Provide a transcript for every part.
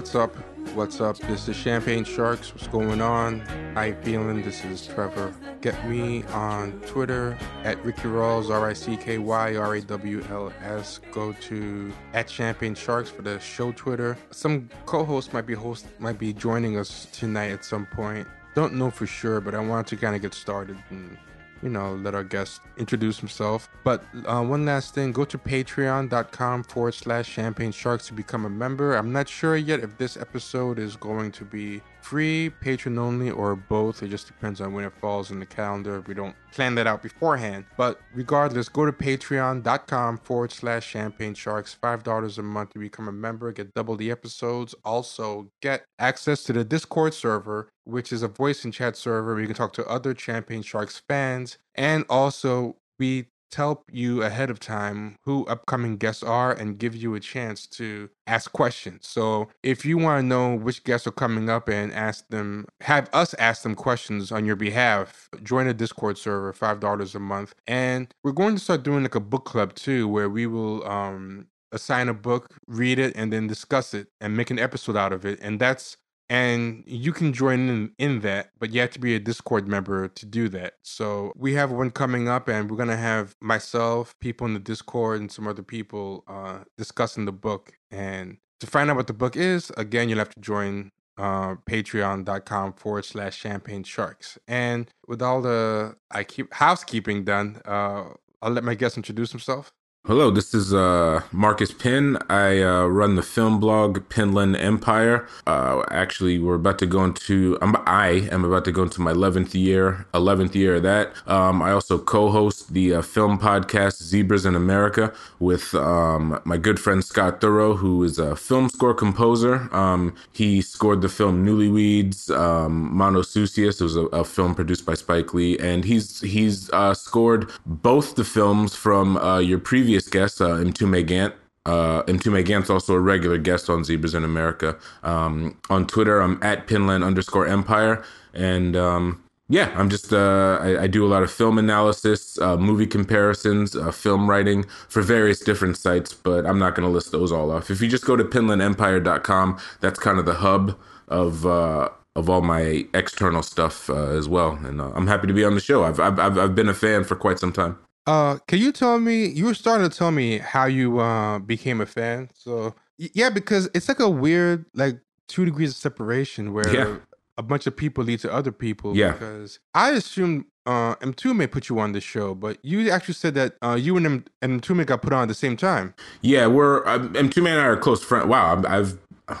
What's up? What's up? This is Champagne Sharks. What's going on? How you feeling? This is Trevor. Get me on Twitter at Ricky Rawls, R I C K Y R A W L S. Go to at Champagne Sharks for the show Twitter. Some co-hosts might be host might be joining us tonight at some point. Don't know for sure, but I want to kind of get started and you know, let our guest introduce himself. But uh, one last thing go to patreon.com forward slash champagne sharks to become a member. I'm not sure yet if this episode is going to be free, patron only, or both. It just depends on when it falls in the calendar. We don't plan that out beforehand. But regardless, go to patreon.com forward slash champagne sharks. $5 a month to become a member, get double the episodes. Also, get access to the Discord server, which is a voice and chat server where you can talk to other Champagne Sharks fans. And also, we tell you ahead of time who upcoming guests are and give you a chance to ask questions. So if you want to know which guests are coming up and ask them, have us ask them questions on your behalf, join a Discord server, $5 a month. And we're going to start doing like a book club too, where we will um assign a book, read it, and then discuss it and make an episode out of it. And that's and you can join in, in that but you have to be a discord member to do that. So we have one coming up and we're going to have myself people in the discord and some other people uh, discussing the book. And to find out what the book is again you'll have to join uh, patreon.com forward slash champagne sharks. And with all the i keep housekeeping done uh, i'll let my guest introduce himself Hello, this is uh, Marcus Pinn. I uh, run the film blog Pinnland Empire. Uh, actually, we're about to go into. I'm, I am about to go into my eleventh year. Eleventh year of that. Um, I also co-host the uh, film podcast Zebras in America with um, my good friend Scott Thorough, who is a film score composer. Um, he scored the film Newlyweeds, um, Manos Sucias. It was a, a, film produced by Spike Lee, and he's he's uh, scored both the films from uh, your previous previous guest, uh, Mtume Gant. Uh, Mtume also a regular guest on Zebras in America. Um, on Twitter, I'm at Pinnland underscore Empire. And um, yeah, I'm just, uh, I, I, do a lot of film analysis, uh, movie comparisons, uh, film writing for various different sites, but I'm not going to list those all off. If you just go to pinnlandempire.com, that's kind of the hub of, uh, of all my external stuff uh, as well. And uh, I'm happy to be on the show. I've, I've, I've been a fan for quite some time. Uh, can you tell me? You were starting to tell me how you uh became a fan. So yeah, because it's like a weird like two degrees of separation where yeah. a bunch of people lead to other people. Yeah. Because I assumed uh Mtume put you on the show, but you actually said that uh you and M- Mtume got put on at the same time. Yeah, we're uh, Mtume and I are close friends. Wow, I've,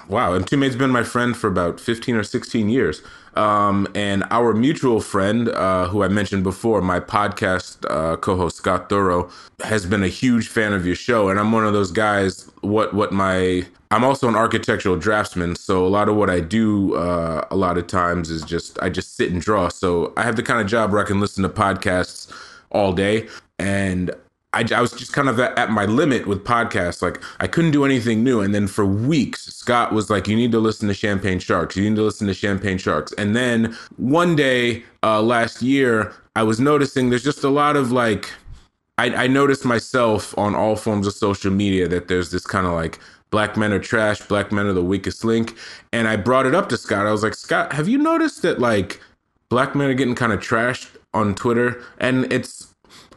Wow, Mtume's been my friend for about fifteen or sixteen years. Um, and our mutual friend, uh, who I mentioned before, my podcast uh, co-host Scott Thorough, has been a huge fan of your show. And I'm one of those guys. What what my I'm also an architectural draftsman, so a lot of what I do uh, a lot of times is just I just sit and draw. So I have the kind of job where I can listen to podcasts all day, and I, I, was just kind of at, my limit with podcasts. Like I couldn't do anything new. And then for weeks, Scott was like, "You need to listen to Champagne Sharks. You need to listen to Champagne Sharks." And then one day uh, last year, I was noticing there's just a lot of like, I, I noticed myself on all forms of social media that there's this kind of like black men are trash, black men are the weakest link. And I brought it up to Scott. I was like, Scott, have you noticed that like black men are getting kind of trashed on Twitter? And it's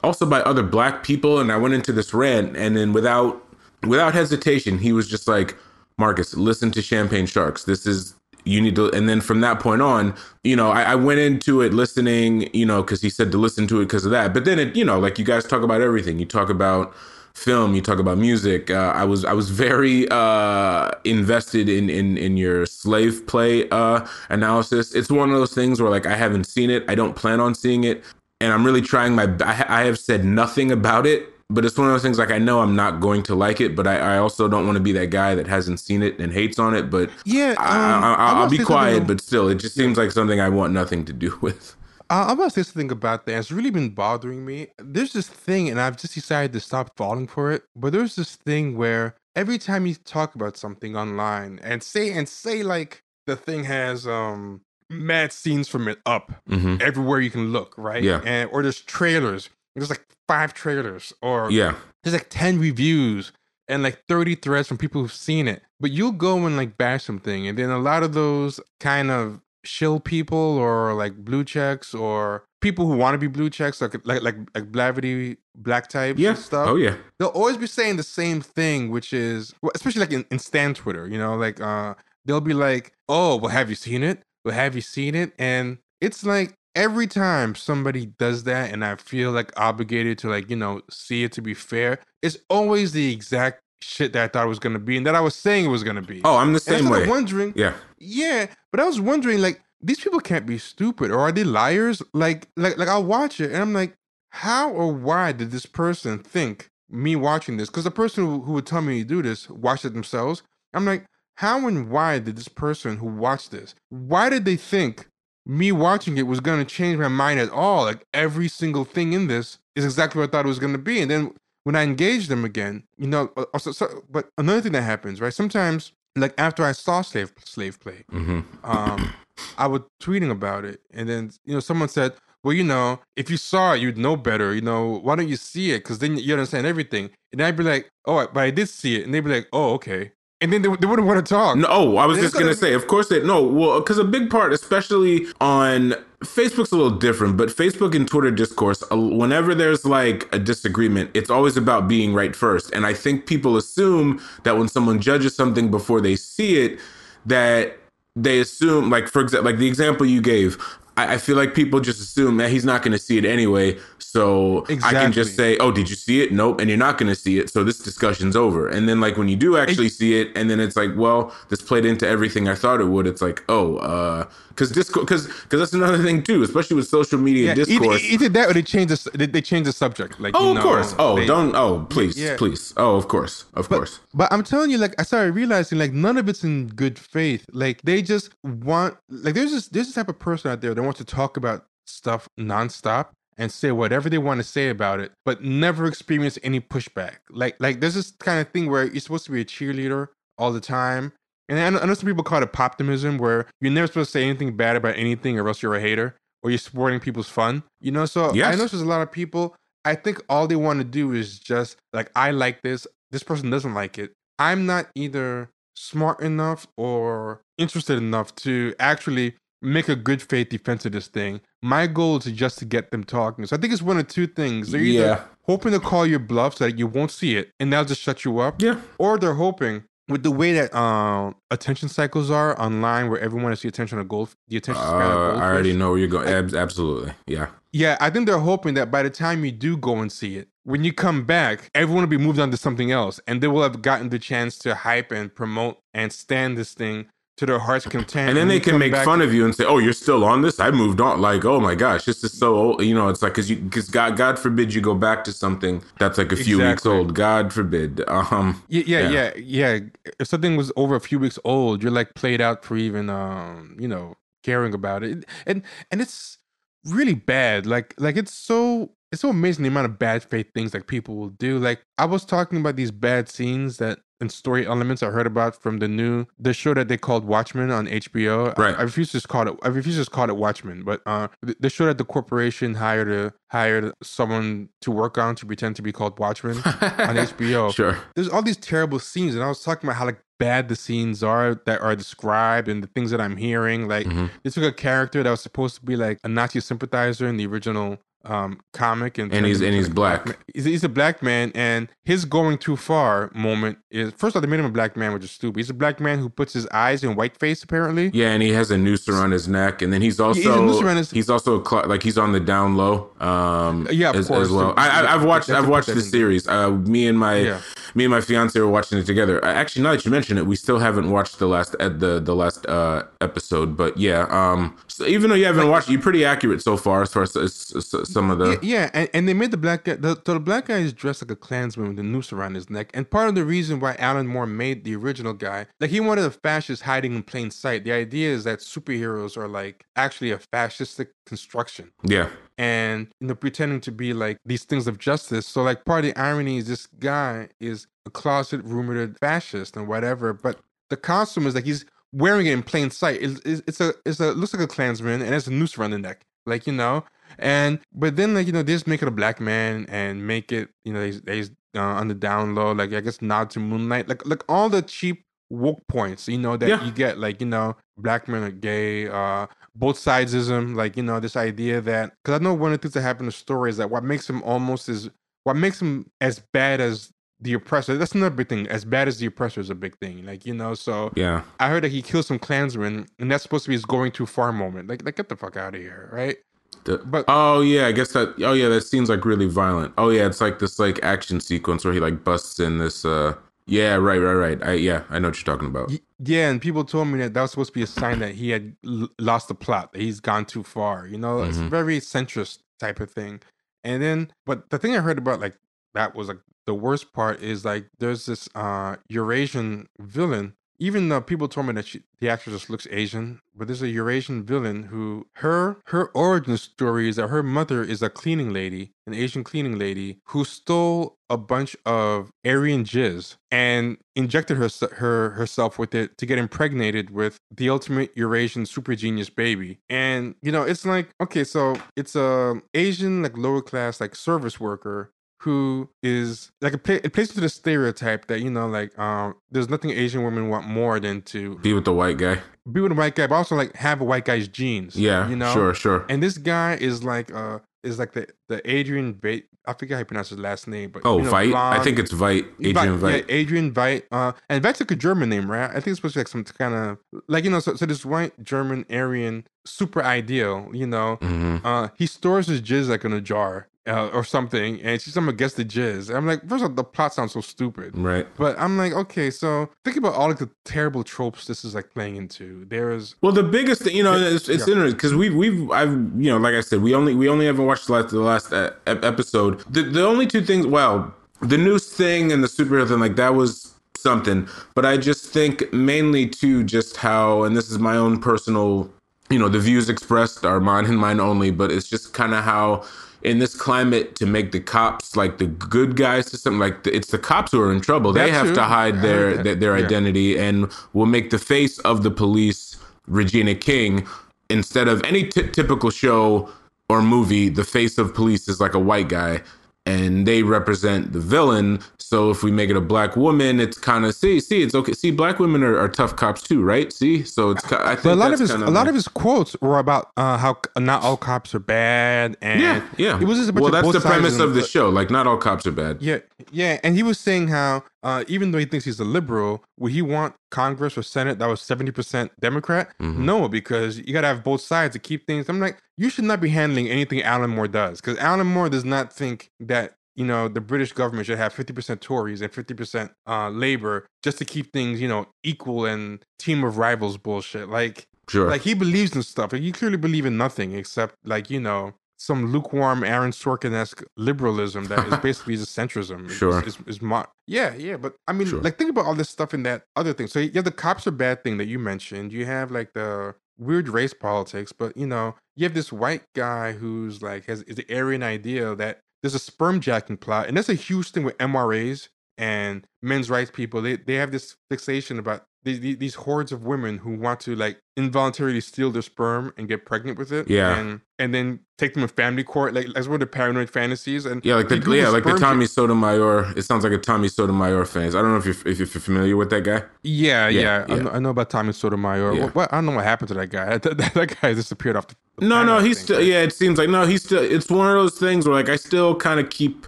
also by other black people and I went into this rant and then without without hesitation he was just like Marcus listen to Champagne Sharks. This is you need to and then from that point on you know I, I went into it listening you know because he said to listen to it because of that. But then it you know like you guys talk about everything. You talk about film you talk about music. Uh, i was i was very uh, invested in in in your slave play uh, analysis. It's one of those things where like i haven't seen it. I don't plan on seeing it and I'm really trying my. I have said nothing about it, but it's one of those things. Like I know I'm not going to like it, but I, I also don't want to be that guy that hasn't seen it and hates on it. But yeah, I, will um, be quiet. But still, it just seems like something I want nothing to do with. Uh, I'm gonna say something about that. It's really been bothering me. There's this thing, and I've just decided to stop falling for it. But there's this thing where every time you talk about something online and say and say like the thing has um mad scenes from it up mm-hmm. everywhere you can look, right? Yeah. And or there's trailers. There's like five trailers, or yeah, there's like ten reviews, and like 30 threads from people who've seen it. But you'll go and like bash something, and then a lot of those kind of shill people or like blue checks or people who want to be blue checks, like like like like Blavity black types Yeah. and stuff. Oh yeah. They'll always be saying the same thing, which is well, especially like in, in Stan Twitter, you know, like uh they'll be like, Oh, well have you seen it? Well have you seen it? And it's like every time somebody does that and I feel like obligated to like, you know, see it to be fair, it's always the exact shit that I thought it was gonna be and that I was saying it was gonna be. Oh, I'm the same way. wondering, Yeah. yeah, but I was wondering, like, these people can't be stupid, or are they liars? Like, like, like, I'll watch it, and I'm like, how or why did this person think me watching this? Because the person who, who would tell me to do this watched it themselves. I'm like, how and why did this person who watched this? Why did they think me watching it was gonna change my mind at all? Like, every single thing in this is exactly what I thought it was gonna be, and then when I engage them again, you know, uh, also, so, but another thing that happens, right? Sometimes, like after I saw slave slave play, hmm um, I was tweeting about it, and then you know someone said, "Well, you know, if you saw it, you'd know better. You know, why don't you see it? Because then you understand everything." And I'd be like, "Oh, but I did see it," and they'd be like, "Oh, okay," and then they, they wouldn't want to talk. No, oh, I was just gonna gonna say, of course they no, well, because a big part, especially on Facebook's a little different, but Facebook and Twitter discourse, uh, whenever there's like a disagreement, it's always about being right first. And I think people assume that when someone judges something before they see it, that they assume, like for example, like the example you gave. I I feel like people just assume that he's not going to see it anyway, so I can just say, "Oh, did you see it? Nope." And you're not going to see it, so this discussion's over. And then, like when you do actually see it, and then it's like, "Well, this played into everything I thought it would." It's like, "Oh, uh, because discourse, because because that's another thing too, especially with social media yeah, either, discourse." either that or they change the they, change the subject. Like, oh, you of course. Oh, they- don't. Oh, please, yeah. please. Oh, of course, of But, course. but I'm telling you, like I started realizing, like none of it's in good faith. Like they just want, like there's this there's this type of person out there that wants to talk about stuff nonstop and say whatever they want to say about it, but never experience any pushback. Like like there's this kind of thing where you're supposed to be a cheerleader all the time. And I know, some people call it optimism, where you're never supposed to say anything bad about anything, or else you're a hater, or you're supporting people's fun. You know, so I know there's a lot of people. I think all they want to do is just like I like this. This person doesn't like it. I'm not either smart enough or interested enough to actually make a good faith defense of this thing. My goal is just to get them talking. So I think it's one of two things. They're either Yeah. hoping to call your bluff so that you won't see it and that'll just shut you up. Yeah. Or they're hoping with the way that um attention cycles are online where everyone is the attention of gold the attention span of Uh, goldfish. I already know where you're going. Abs- absolutely. Yeah. Yeah, I think they're hoping that by the time you do go and see it, when you come back, everyone will be moved on to something else, and they will have gotten the chance to hype and promote and stand this thing to their heart's content. and then they can make fun of you and say, "Oh, you're still on this? I moved on." Like, oh my gosh, this is so old. You know, it's like because you because God God forbid you go back to something that's like a few weeks old. God forbid. Um, Yeah, yeah, Yeah. yeah, yeah. If something was over a few weeks old, you're like played out for even um, you know, caring about it. And and it's really bad. Like like it's so it's so amazing the amount of bad faith things like people will do. Like I was talking about these bad scenes that and story elements I heard about from the new the show that they called Watchmen on HBO. Right. I, refuse to just call it I refuse to just call it Watchmen, but uh the, show that the corporation hired a hired someone to work on to pretend to be called Watchmen on HBO Sure. there's all these terrible scenes, and I was talking about how like bad the scenes are that are described and the things that I'm hearing. Like Mhm. they took a character that was supposed to be like a Nazi sympathizer in the original um comic and And he's- and he's like, black. He's, he's a black man and his going too far moment is first of all they made him a black man which is stupid he's a black man who puts his eyes in white face apparently Yeah, and he has a noose around his neck, and then he's he's also around his- he's also cl- like he's on the down low. Um, Yeah, of as, course. as well. So- I, I've watched I've watched the series. Uh, me and my Yeah. me and my fiance were watching it together. Uh, Actually, now that you mention it, we still haven't watched the last ed- the the last uh, episode. But yeah, um, so even though you haven't watched, it, you're pretty accurate so far as far as, as- as some of the. Yeah, yeah, and, and they made the black guy. The, the black guy is dressed like a Klansman with a noose around his neck. And part of the reason why Alan Moore made the original guy, like he wanted a fascist hiding in plain sight. The idea is that superheroes are like actually a fascistic construction yeah. and you know pretending to be like these things of justice. So like part of the irony is this guy is a closet rumored fascist and whatever, but the costume is like he's wearing it in plain sight. It's, it's, it's a it's a looks like a Klansman and has a noose around the neck, like you know. And but then like you know they just make it a black man and make it you know they they uh, on the down low, like I guess nod to Moonlight, like like all the cheap woke points, you know, that Yeah. you get, like you know, black men are gay, uh, both sidesism, like you know, this idea that because I know one of the things that happened in the story is that what makes him almost is what makes him as bad as the oppressor. That's another big thing. As bad as the oppressor is a big thing, like you know. So Yeah. I heard that he killed some Klansmen, and that's supposed to be his going too far moment. Like, like get the fuck out of here, right? The- But- oh yeah, I guess that. Oh yeah, that seems like really violent. Oh yeah, it's like this like action sequence where he like busts in this. uh Yeah, right, right, right. I yeah, I know what you're talking about. Yeah, and people told me that that was supposed to be a sign that he had l- lost the plot, that he's gone too far. You know, it's Mhm. very centrist type of thing. And then, but the thing I heard about like that was like the worst part is like there's this uh Eurasian villain. Even though people told me that she, the actress just looks Asian, but there's a Eurasian villain who her her origin story is that her mother is a cleaning lady, an Asian cleaning lady who stole a bunch of Aryan jizz and injected her, her herself with it to get impregnated with the ultimate Eurasian super genius baby. And you know, it's like okay, so it's a Asian like lower class like service worker who is like it, play, it plays into the stereotype that you know like um there's nothing Asian women want more than to Be with the white guy. be with a white guy, but also like have a white guy's genes. Yeah, you know, sure, sure. and this guy is like uh is like the the Adrian Veidt. I forget how you pronounce his last name, but Oh, you know, Veidt. I think it's Veidt. Adrian Veidt. Yeah, Adrian Veidt. Uh, and Veidt's like a German name, right? I think it's supposed to be like some kind of like you know. So, so this white German Aryan super ideal, you know. hmm Uh, he stores his jizz like in a jar uh, or something, and she's someone gets the jizz. I'm like, first of all, the plot sounds so stupid. Right. But I'm like, okay, so think about all of the terrible tropes this is like playing into. There is Well, the biggest thing, you know, it's, it's yeah. interesting because we've we've I've you know, like I said, we only we only haven't watched the last the last uh, episode. The the only two things, well, the news thing and the superhero thing, like that was something. But I just think mainly to just how, and this is my own personal, you know, the views expressed are mine and mine only. But it's just kind of how. In this climate, to make the cops like the good guys to something like the, it's the cops who are in trouble. they have too. to hide their their, their Yeah. identity and will make the face of the police Regina King instead of any ty- typical show or movie. The face of police is like a white guy, and they represent the villain. So if we make it a black woman, it's kind of see see it's okay. See, black women are, are tough cops too, right? See, so it's I think But a lot of his a lot like- of his quotes were about uh, how not all cops are bad, and yeah yeah. it was just a bunch well, that's the premise of the show. Like, not all cops are bad. Yeah, yeah, and he was saying how uh, even though he thinks he's a liberal, would he want Congress or Senate that was seventy percent Democrat? Mhm. No, because you got to have both sides to keep things. I'm like, you should not be handling anything Alan Moore does, because Alan Moore does not think that you know the British government should have fifty percent Tories and fifty percent uh, Labor just to keep things you know equal and team of rivals bullshit. Like, Sure. like he believes in stuff. Like you clearly believe in nothing except like you know some lukewarm Aaron Sorkin esque liberalism that is basically just centrism. It's- Sure. is, is mo- yeah, yeah. But I mean, Sure. like think about all this stuff in that other thing. So you have the cops are bad thing that you mentioned. You have like the weird race politics, but you know you have this white guy who's like has is the Aryan idea that there's a sperm jacking plot, and that's a huge thing with MRAs and men's rights people. They they have this fixation about these, these hordes of women who want to like involuntarily steal their sperm and get pregnant with it. Yeah. and and then take them to family court. Like that's one of the paranoid fantasies. And yeah, like the yeah, like the Tommy Sotomayor. It sounds like a Tommy Sotomayor fans. I don't know if you're if you're familiar with that guy. Yeah, Yeah, yeah, I, know, I know about Tommy Sotomayor. Yeah. What, what, I don't know what happened to that guy. That, that, that guy disappeared off the. the No, planet, no, he's think, still. right? Yeah, it seems like no, he's still. It's one of those things where like I still kind of keep.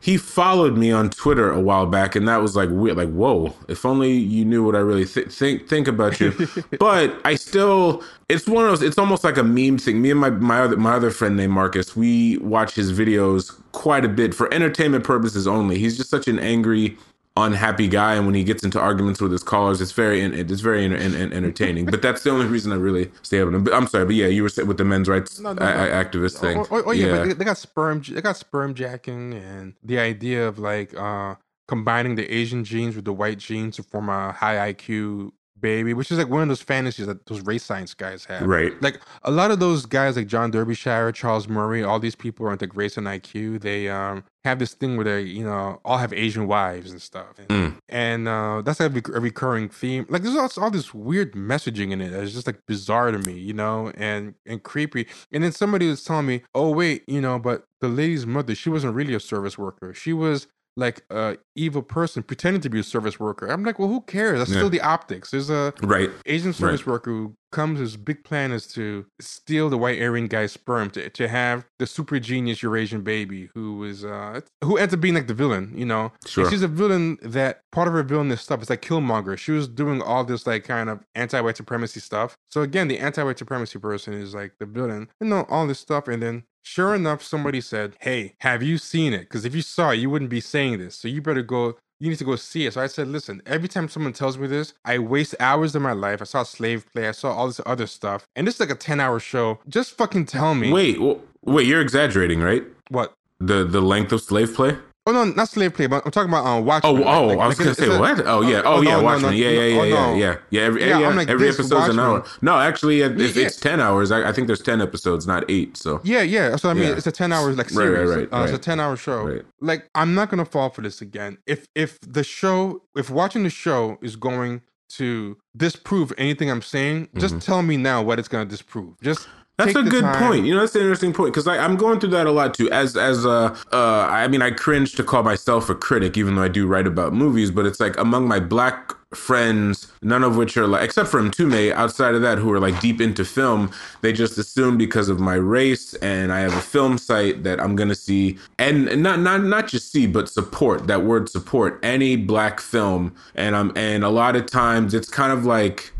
He followed me on Twitter a while back, and that was like weird. Like, whoa! If only you knew what I really th- think think about you. but I still. It's one of those. It's almost like a meme thing. Me and my my other my other friend named Marcus, we watch his videos quite a bit for entertainment purposes only. He's just such an angry unhappy guy and when he gets into arguments with his callers it's very it's very en- en- en- entertaining but that's the only reason i really stay up but i'm sorry but yeah you were with the men's rights No, no, a- no. activist thing Oh, oh, oh, yeah, yeah but they, they got sperm. They got sperm jacking, and the idea of like uh combining the Asian genes with the white genes to form a high IQ baby, which is like one of those fantasies that those race science guys have. right Like a lot of those guys, like John Derbyshire, Charles Murray, all these people are into race and IQ. They um have this thing where they, you know, all have Asian wives and stuff, Mm. and uh, that's like a recurring theme. Like there's all, all this weird messaging in it. It's just like bizarre to me, you know, and and creepy. And then somebody was telling me, oh wait, you know, but the lady's mother, she wasn't really a service worker. She was like a evil person pretending to be a service worker. I'm like, well, who cares? That's Yeah. still the optics. There's a Right. Asian service worker who comes his big plan is to steal the white Aryan guy's sperm to, to have the super genius Eurasian baby who is uh who ends up being like the villain, you know. And she's a villain that part of her villainous stuff is like Killmonger. She was doing all this like kind of anti-white supremacy stuff. So again, the anti-white supremacy person is like the villain, you know, all this stuff, and then sure enough, somebody said, "Hey, have you seen it? Because if you saw it, you wouldn't be saying this. So you better go." You need to go see it. So I said, listen, every time someone tells me this, I waste hours of my life. I saw Slave Play, I saw all this other stuff. And this is like a 10 hour show. Just fucking tell me. Wait, wait, you're exaggerating, right? What? The the length of slave play? Oh, no, not Slave Play, but I'm talking about uh, Watchmen. Oh, oh, like- I was like gonna say a- what? Oh yeah, oh, oh, yeah, no, no, Watchmen. no, yeah, yeah, yeah, oh, yeah, yeah, yeah. Every Yeah, yeah, like, every episode's an hour. No, actually, if Yeah, it's ten hours, I, I think there's ten episodes, not eight. So Yeah, yeah. So I mean, it's a ten hour like series. Right, right, right, uh, It's a ten hour show. Right. Like I'm not gonna fall for this again. If if the show, if watching the show is going to disprove anything I'm saying, just tell me now what it's gonna disprove. Just Mm-hmm. That's a good time. point. You know, that's an interesting point because I'm going through that a lot too. As as uh uh, I mean, I cringe to call myself a critic, even though I do write about movies. But it's like among my black friends, none of which are like, except for Mtume, outside of that, who are like deep into film, they just assume because of my race and I have a film site that I'm gonna see and not not not just see, but support that word support any black film. And I'm and a lot of times it's kind of like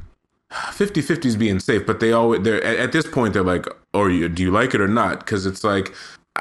50 50 is being safe, but they always they're at, at this point they're like, "Or you, do you like it or not?" Because it's like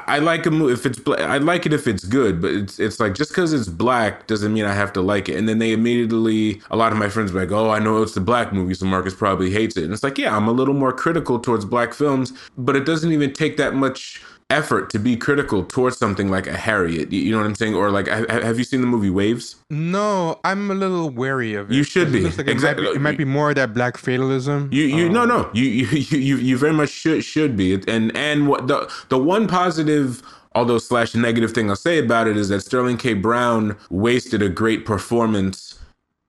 I like a movie if it's I like it if it's good, but it's it's like just because it's black doesn't mean I have to like it. And then they immediately a lot of my friends are like, "Oh, I know it's the black movie, so Marcus probably hates it." And it's like, yeah, I'm a little more critical towards black films, but it doesn't even take that much effort to be critical towards something like a Harriet. You know what I'm saying? Or like, ha- have you seen the movie Waves? No, I'm a little wary of it. You should be. like it, Exactly. might be, it might be more of that black fatalism. You you no Um, no you you you you very much should should be and and what the the one positive although slash negative thing I'll say about it is that Sterling K Brown wasted a great performance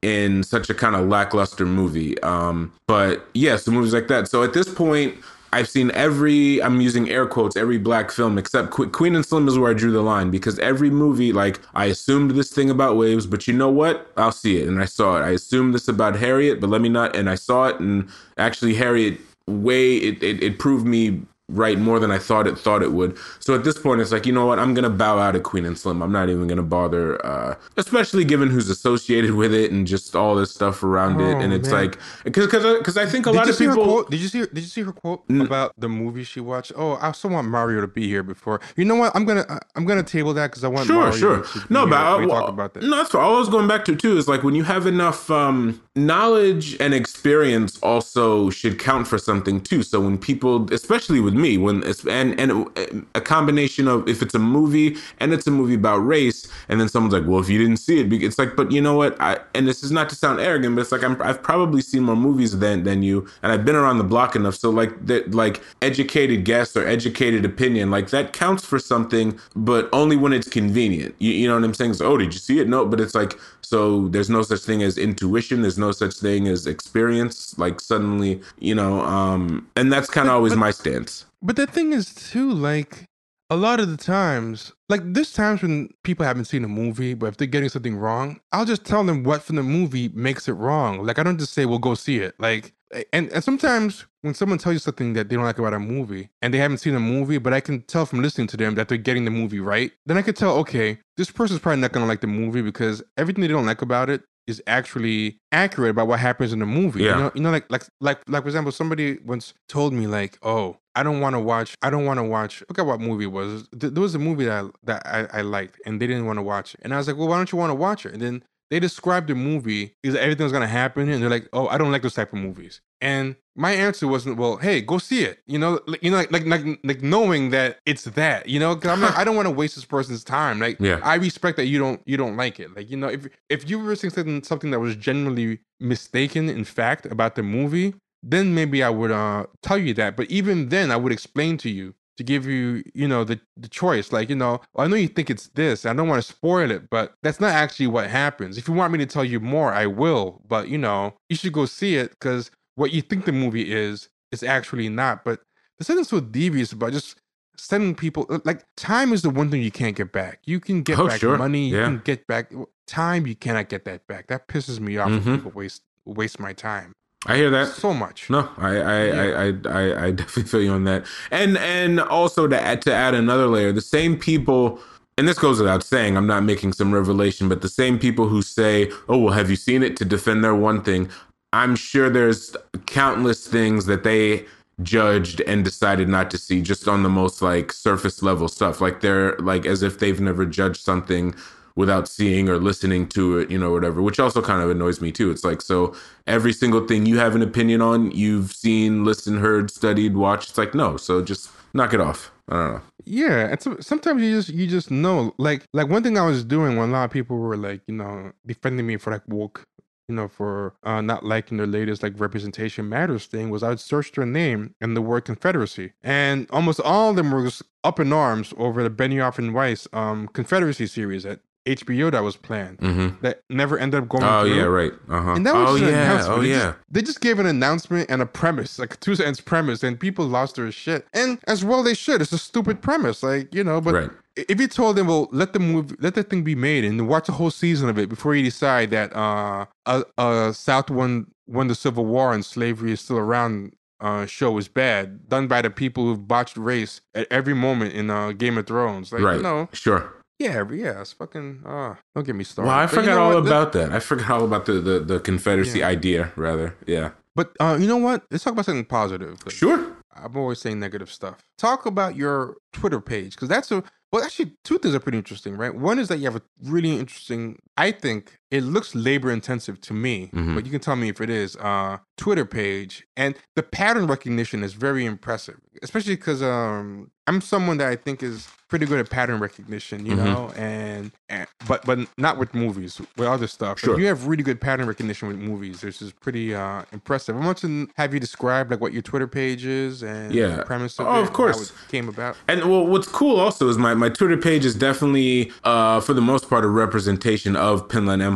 in such a kind of lackluster movie. Um, but yeah, so movies like that. So at this point, I've seen every, I'm using air quotes, every black film except Que- Queen and Slim is where I drew the line because every movie, like, I assumed this thing about waves, but you know what? I'll see it. And I saw it. I assumed this about Harriet, but let me not. And I saw it. And actually, Harriet, way, it, it, it proved me right more than I thought it thought it would. So at this point, it's like you know what? I'm gonna bow out of Queen and Slim. I'm not even gonna bother, uh, especially given who's associated with it and just all this stuff around it. Oh, And it's man. like because because I think a Did lot of people. Did you see? Her, did you see her quote about the movie she watched? Oh, I also want Mario to be here before. You know what? I'm gonna I'm gonna table that because I want Sure, Mario sure. to No, but I, we well, talk about that. no, that's what I was going back to too. Is like when you have enough um, knowledge and experience, also should count for something too. So when people, especially with me, when it's and and a combination of if it's a movie and it's a movie about race, and then someone's like, well, if you didn't see it, it's like, but you know what? I and this is not to sound arrogant, but it's like I'm, I've probably seen more movies than than you, and I've been around the block enough. So like that, like educated guess or educated opinion, like that counts for something, but only when it's convenient. You, you know what I'm saying? So, oh, did you see it? No, but it's like so. There's no such thing as intuition. There's no such thing as experience. Like suddenly, you know, um, and that's kind of always my stance. But the thing is too, like a lot of the times, like there's times when people haven't seen a movie, but if they're getting something wrong, I'll just tell them what from the movie makes it wrong. Like I don't just say, "Well, go see it." Like, and and sometimes when someone tells you something that they don't like about a movie and they haven't seen a movie, but I can tell from listening to them that they're getting the movie right, then I could tell, okay, this person's probably not gonna like the movie because everything they don't like about it is actually accurate about what happens in the movie. Yeah. You know, you know, like like like like for example, somebody once told me like, oh, I don't want to watch. I don't want to watch. Look at what movie it was. Th- There was a movie that I, that I, I liked, and they didn't want to watch it. And I was like, well, why don't you want to watch it? And then they described the movie is everything's gonna happen, and they're like, oh, I don't like those type of movies. And my answer wasn't, well, hey, go see it. You know, like, you know, like like like, like knowing that it's that. You know, because I'm like, I don't want to waste this person's time. Like, Yeah. I respect that you don't you don't like it. Like, you know, if if you were saying something something that was genuinely mistaken in fact about the movie, then maybe I would uh tell you that. But even then, I would explain to you to give you, you know, the the choice. Like, you know, I know you think it's this. I don't want to spoil it, but that's not actually what happens. If you want me to tell you more, I will. But you know, you should go see it because what you think the movie is is actually not. But there's something so devious about just sending people like time is the one thing you can't get back. You can get Oh, back sure. money, you Yeah. can get back time. You cannot get that back. That pisses me off when Mhm. people waste waste my time I hear that. so much. No, I I, Yeah. I, I I I definitely feel you on that. And and also to add to add another layer, the same people and this goes without saying, I'm not making some revelation, but the same people who say, "Oh, well, have you seen it?" to defend their one thing, I'm sure there's countless things that they judged and decided not to see just on the most like surface level stuff. Like they're like as if they've never judged something without seeing or listening to it, you know, whatever, which also kind of annoys me too. It's like, so every single thing you have an opinion on, you've seen, listened, heard, studied, watched. It's like, no. So just knock it off. I don't know. Yeah, and so, sometimes you just you just know like like one thing I was doing when a lot of people were like you know defending me for like woke you know for uh, not liking the latest like representation matters thing was I would search their name and the word Confederacy and almost all of them were just up in arms over the Benioff and Weiss um Confederacy series at HBO that was planned Mm-hmm. that never ended up going. Oh through. yeah, right. Uh huh. And that was oh just an announcement. Oh they yeah. Just, they just gave an announcement and a premise, like a two sentence premise, and people lost their shit. And as well they should. It's a stupid premise, like you know. But Right. if you told them, well, let the movie, let the thing be made, and watch a whole season of it before you decide that uh, uh, uh South won won the Civil War and slavery is still around. Uh, show is bad, done by the people who've botched race at every moment in uh, Game of Thrones. Like, right. you know, Sure. Yeah, yeah, it's fucking. Uh, don't get me started. Well, I But you forgot know all what? About that. I forgot all about the the, the Confederacy Yeah. idea, rather. Yeah. But uh, you know what? Let's talk about something positive. Sure. I'm always saying negative stuff. Talk about your Twitter page because that's a well. Actually, two things are pretty interesting, right? One is that you have a really interesting. I think it looks labor intensive to me, Mhm. but you can tell me if it is. Uh, Twitter page and the pattern recognition is very impressive, especially because um, I'm someone that I think is pretty good at pattern recognition, you Mhm. know, and, and but but not with movies, with other stuff. Sure. You have really good pattern recognition with movies, which is pretty uh, impressive. I want to have you describe like what your Twitter page is and Yeah. the premise of Oh, it, of course. how it came about. And well, what's cool also is my, my Twitter page is definitely, uh, for the most part, a representation of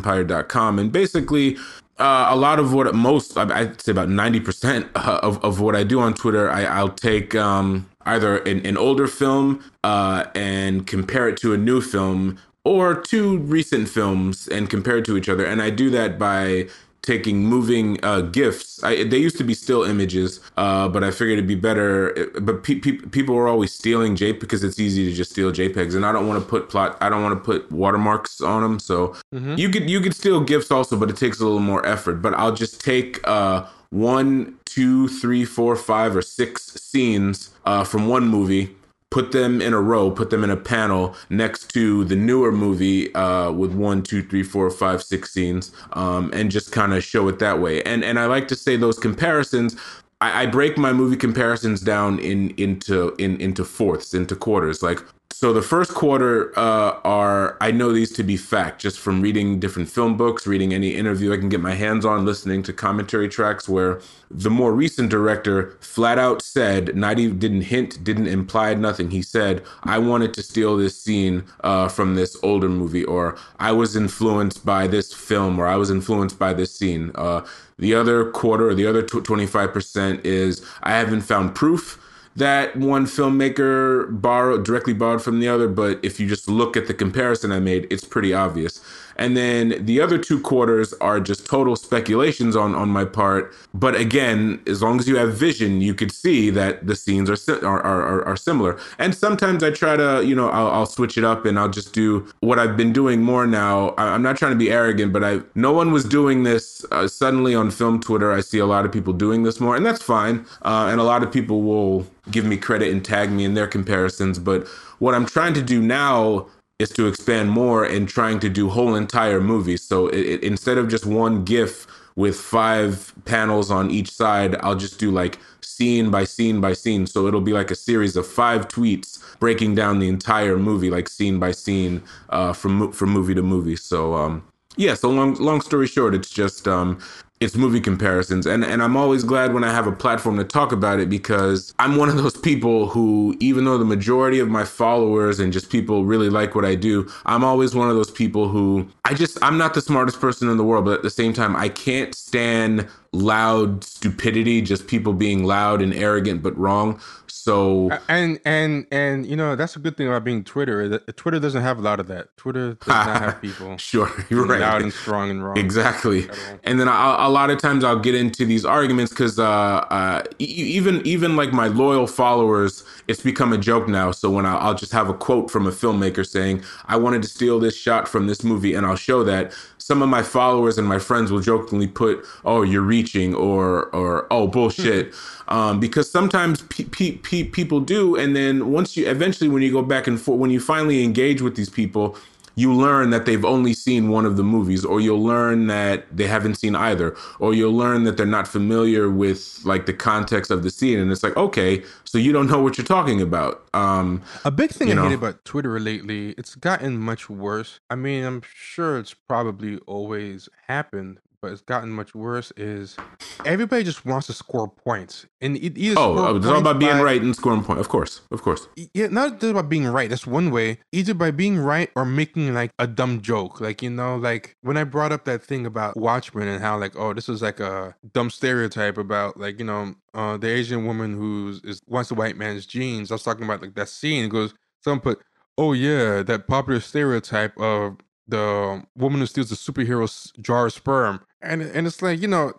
PinnlandEmpire.com. And basically, uh, a lot of what most, I'd say about 90% of, of what I do on Twitter, I, I'll take um, either an, an older film uh, and compare it to a new film or two recent films and compare it to each other. And I do that by taking moving uh, gifs. I, they used to be still images, uh, but I figured it'd be better. But pe- pe- people were always stealing JPEG because it's easy to just steal JPEGs, and I don't want to put plot. I don't want to put watermarks on them. So Mhm. you could you could steal gifts also, but it takes a little more effort. But I'll just take uh, one, two, three, four, five, or six scenes uh, from one movie put them in a row, put them in a panel next to the newer movie uh, with one, two, three, four, five, six scenes, um, and just kind of show it that way. And and I like to say those comparisons. I, I break my movie comparisons down in into in into fourths, into quarters. Like so, the first quarter uh, are I know these to be fact just from reading different film books, reading any interview I can get my hands on, listening to commentary tracks where the more recent director flat out said, not even didn't hint, didn't imply nothing. He said, "I wanted to steal this scene uh, from this older movie," or "I was influenced by this film," or "I was influenced by this scene." Uh, the other quarter, or the other twenty five percent, is I haven't found proof that one filmmaker borrowed directly borrowed from the other, but if you just look at the comparison I made, it's pretty obvious. And then the other two quarters are just total speculations on on my part. But again, as long as you have vision, you could see that the scenes are are, are, are similar. And sometimes I try to, you know, I'll, I'll switch it up and I'll just do what I've been doing more now. I, I'm not trying to be arrogant, but I no one was doing this uh, suddenly on film Twitter. I see a lot of people doing this more, and that's fine. Uh, and a lot of people will give me credit and tag me in their comparisons. But what I'm trying to do now is to expand more and trying to do whole entire movies. So it, it, instead of just one GIF with five panels on each side, I'll just do like scene by scene by scene. So it'll be like a series of five tweets breaking down the entire movie, like scene by scene, uh, from from movie to movie. So um, yeah. So long long story short, it's just um, it's movie comparisons. And and I'm always glad when I have a platform to talk about it because I'm one of those people who even though the majority of my followers and just people really like what I do I'm always one of those people who I just I'm not the smartest person in the world but at the same time I can't stand loud stupidity just people being loud and arrogant but wrong So and and and you know that's a good thing about being Twitter. That Twitter doesn't have a lot of that. Twitter does not have people sure you're right loud and strong and wrong. Exactly. And then I, a lot of times I'll get into these arguments because uh, uh, even even like my loyal followers, it's become a joke now. So when I, I'll just have a quote from a filmmaker saying, "I wanted to steal this shot from this movie," and I'll show that some of my followers and my friends will jokingly put, "Oh, you're reaching," or or "Oh, bullshit," um, because sometimes pe- pe- pe- people do, and then once you eventually when you go back and forth, when you finally engage with these people you learn that they've only seen one of the movies or you'll learn that they haven't seen either or you'll learn that they're not familiar with like the context of the scene and it's like okay so you don't know what you're talking about. Um a big thing i know, hate about twitter lately it's gotten much worse. I mean i'm sure it's probably always happened but it's gotten much worse is everybody just wants to score points and either oh it's all about being by, right and scoring points of course of course. Yeah not just about being right that's one way either by being right or making like a dumb joke like you know like when i brought up that thing about watchmen and how like oh this is like a dumb stereotype about like you know uh the asian woman who is wants the white man's genes i was talking about like that scene it goes someone put oh yeah that popular stereotype of the woman who steals the superhero's jar of sperm and and it's like you know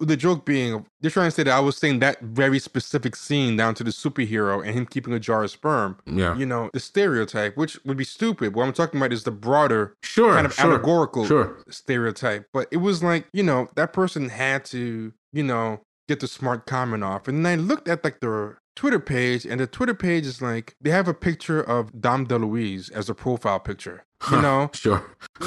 the joke being they're trying to say that I was saying that very specific scene down to the superhero and him keeping a jar of sperm. Yeah. You know, the stereotype, which would be stupid. What I'm talking about is the broader sure, kind of sure, allegorical sure. stereotype. But it was like, you know, that person had to, you know, get the smart comment off. And I looked at like the Twitter page, and the Twitter page is like they have a picture of Dom DeLuise as a profile picture. You know, sure.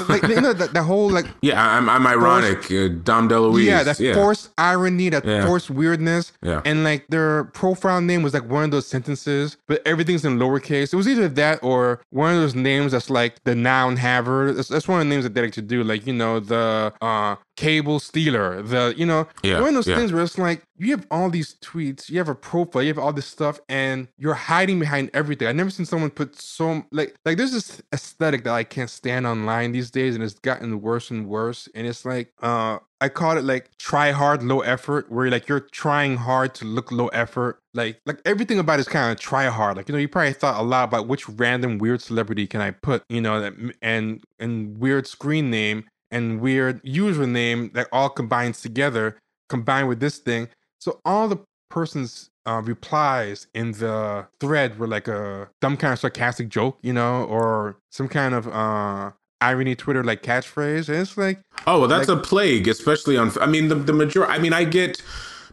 Like you know that the whole like yeah, I'm I'm ironic, forced, uh, Dom DeLuise. Yeah, that yeah. forced irony, that yeah. forced weirdness. Yeah, and like their profile name was like one of those sentences, but everything's in lowercase. It was either that or one of those names that's like the noun haver. That's, that's one of the names that they like to do, like you know the uh cable stealer, the you know yeah, one of those yeah. things where it's like you have all these tweets, you have a profile, you have all this stuff, and you're hiding behind everything. I've never seen someone put so like like there's this aesthetic that I can't stand online these days, and it's gotten worse and worse. And it's like uh I call it like try hard, low effort, where like you're trying hard to look low effort. Like like everything about is kind of try hard. Like you know, you probably thought a lot about which random weird celebrity can I put, you know, that and and weird screen name and weird username that all combines together, combined with this thing. So all the person's uh, replies in the thread were like a dumb kind of sarcastic joke, you know, or some kind of uh, irony Twitter like catchphrase. And it's like, oh, well, that's like, a plague, especially on. I mean, the the majority. I mean, I get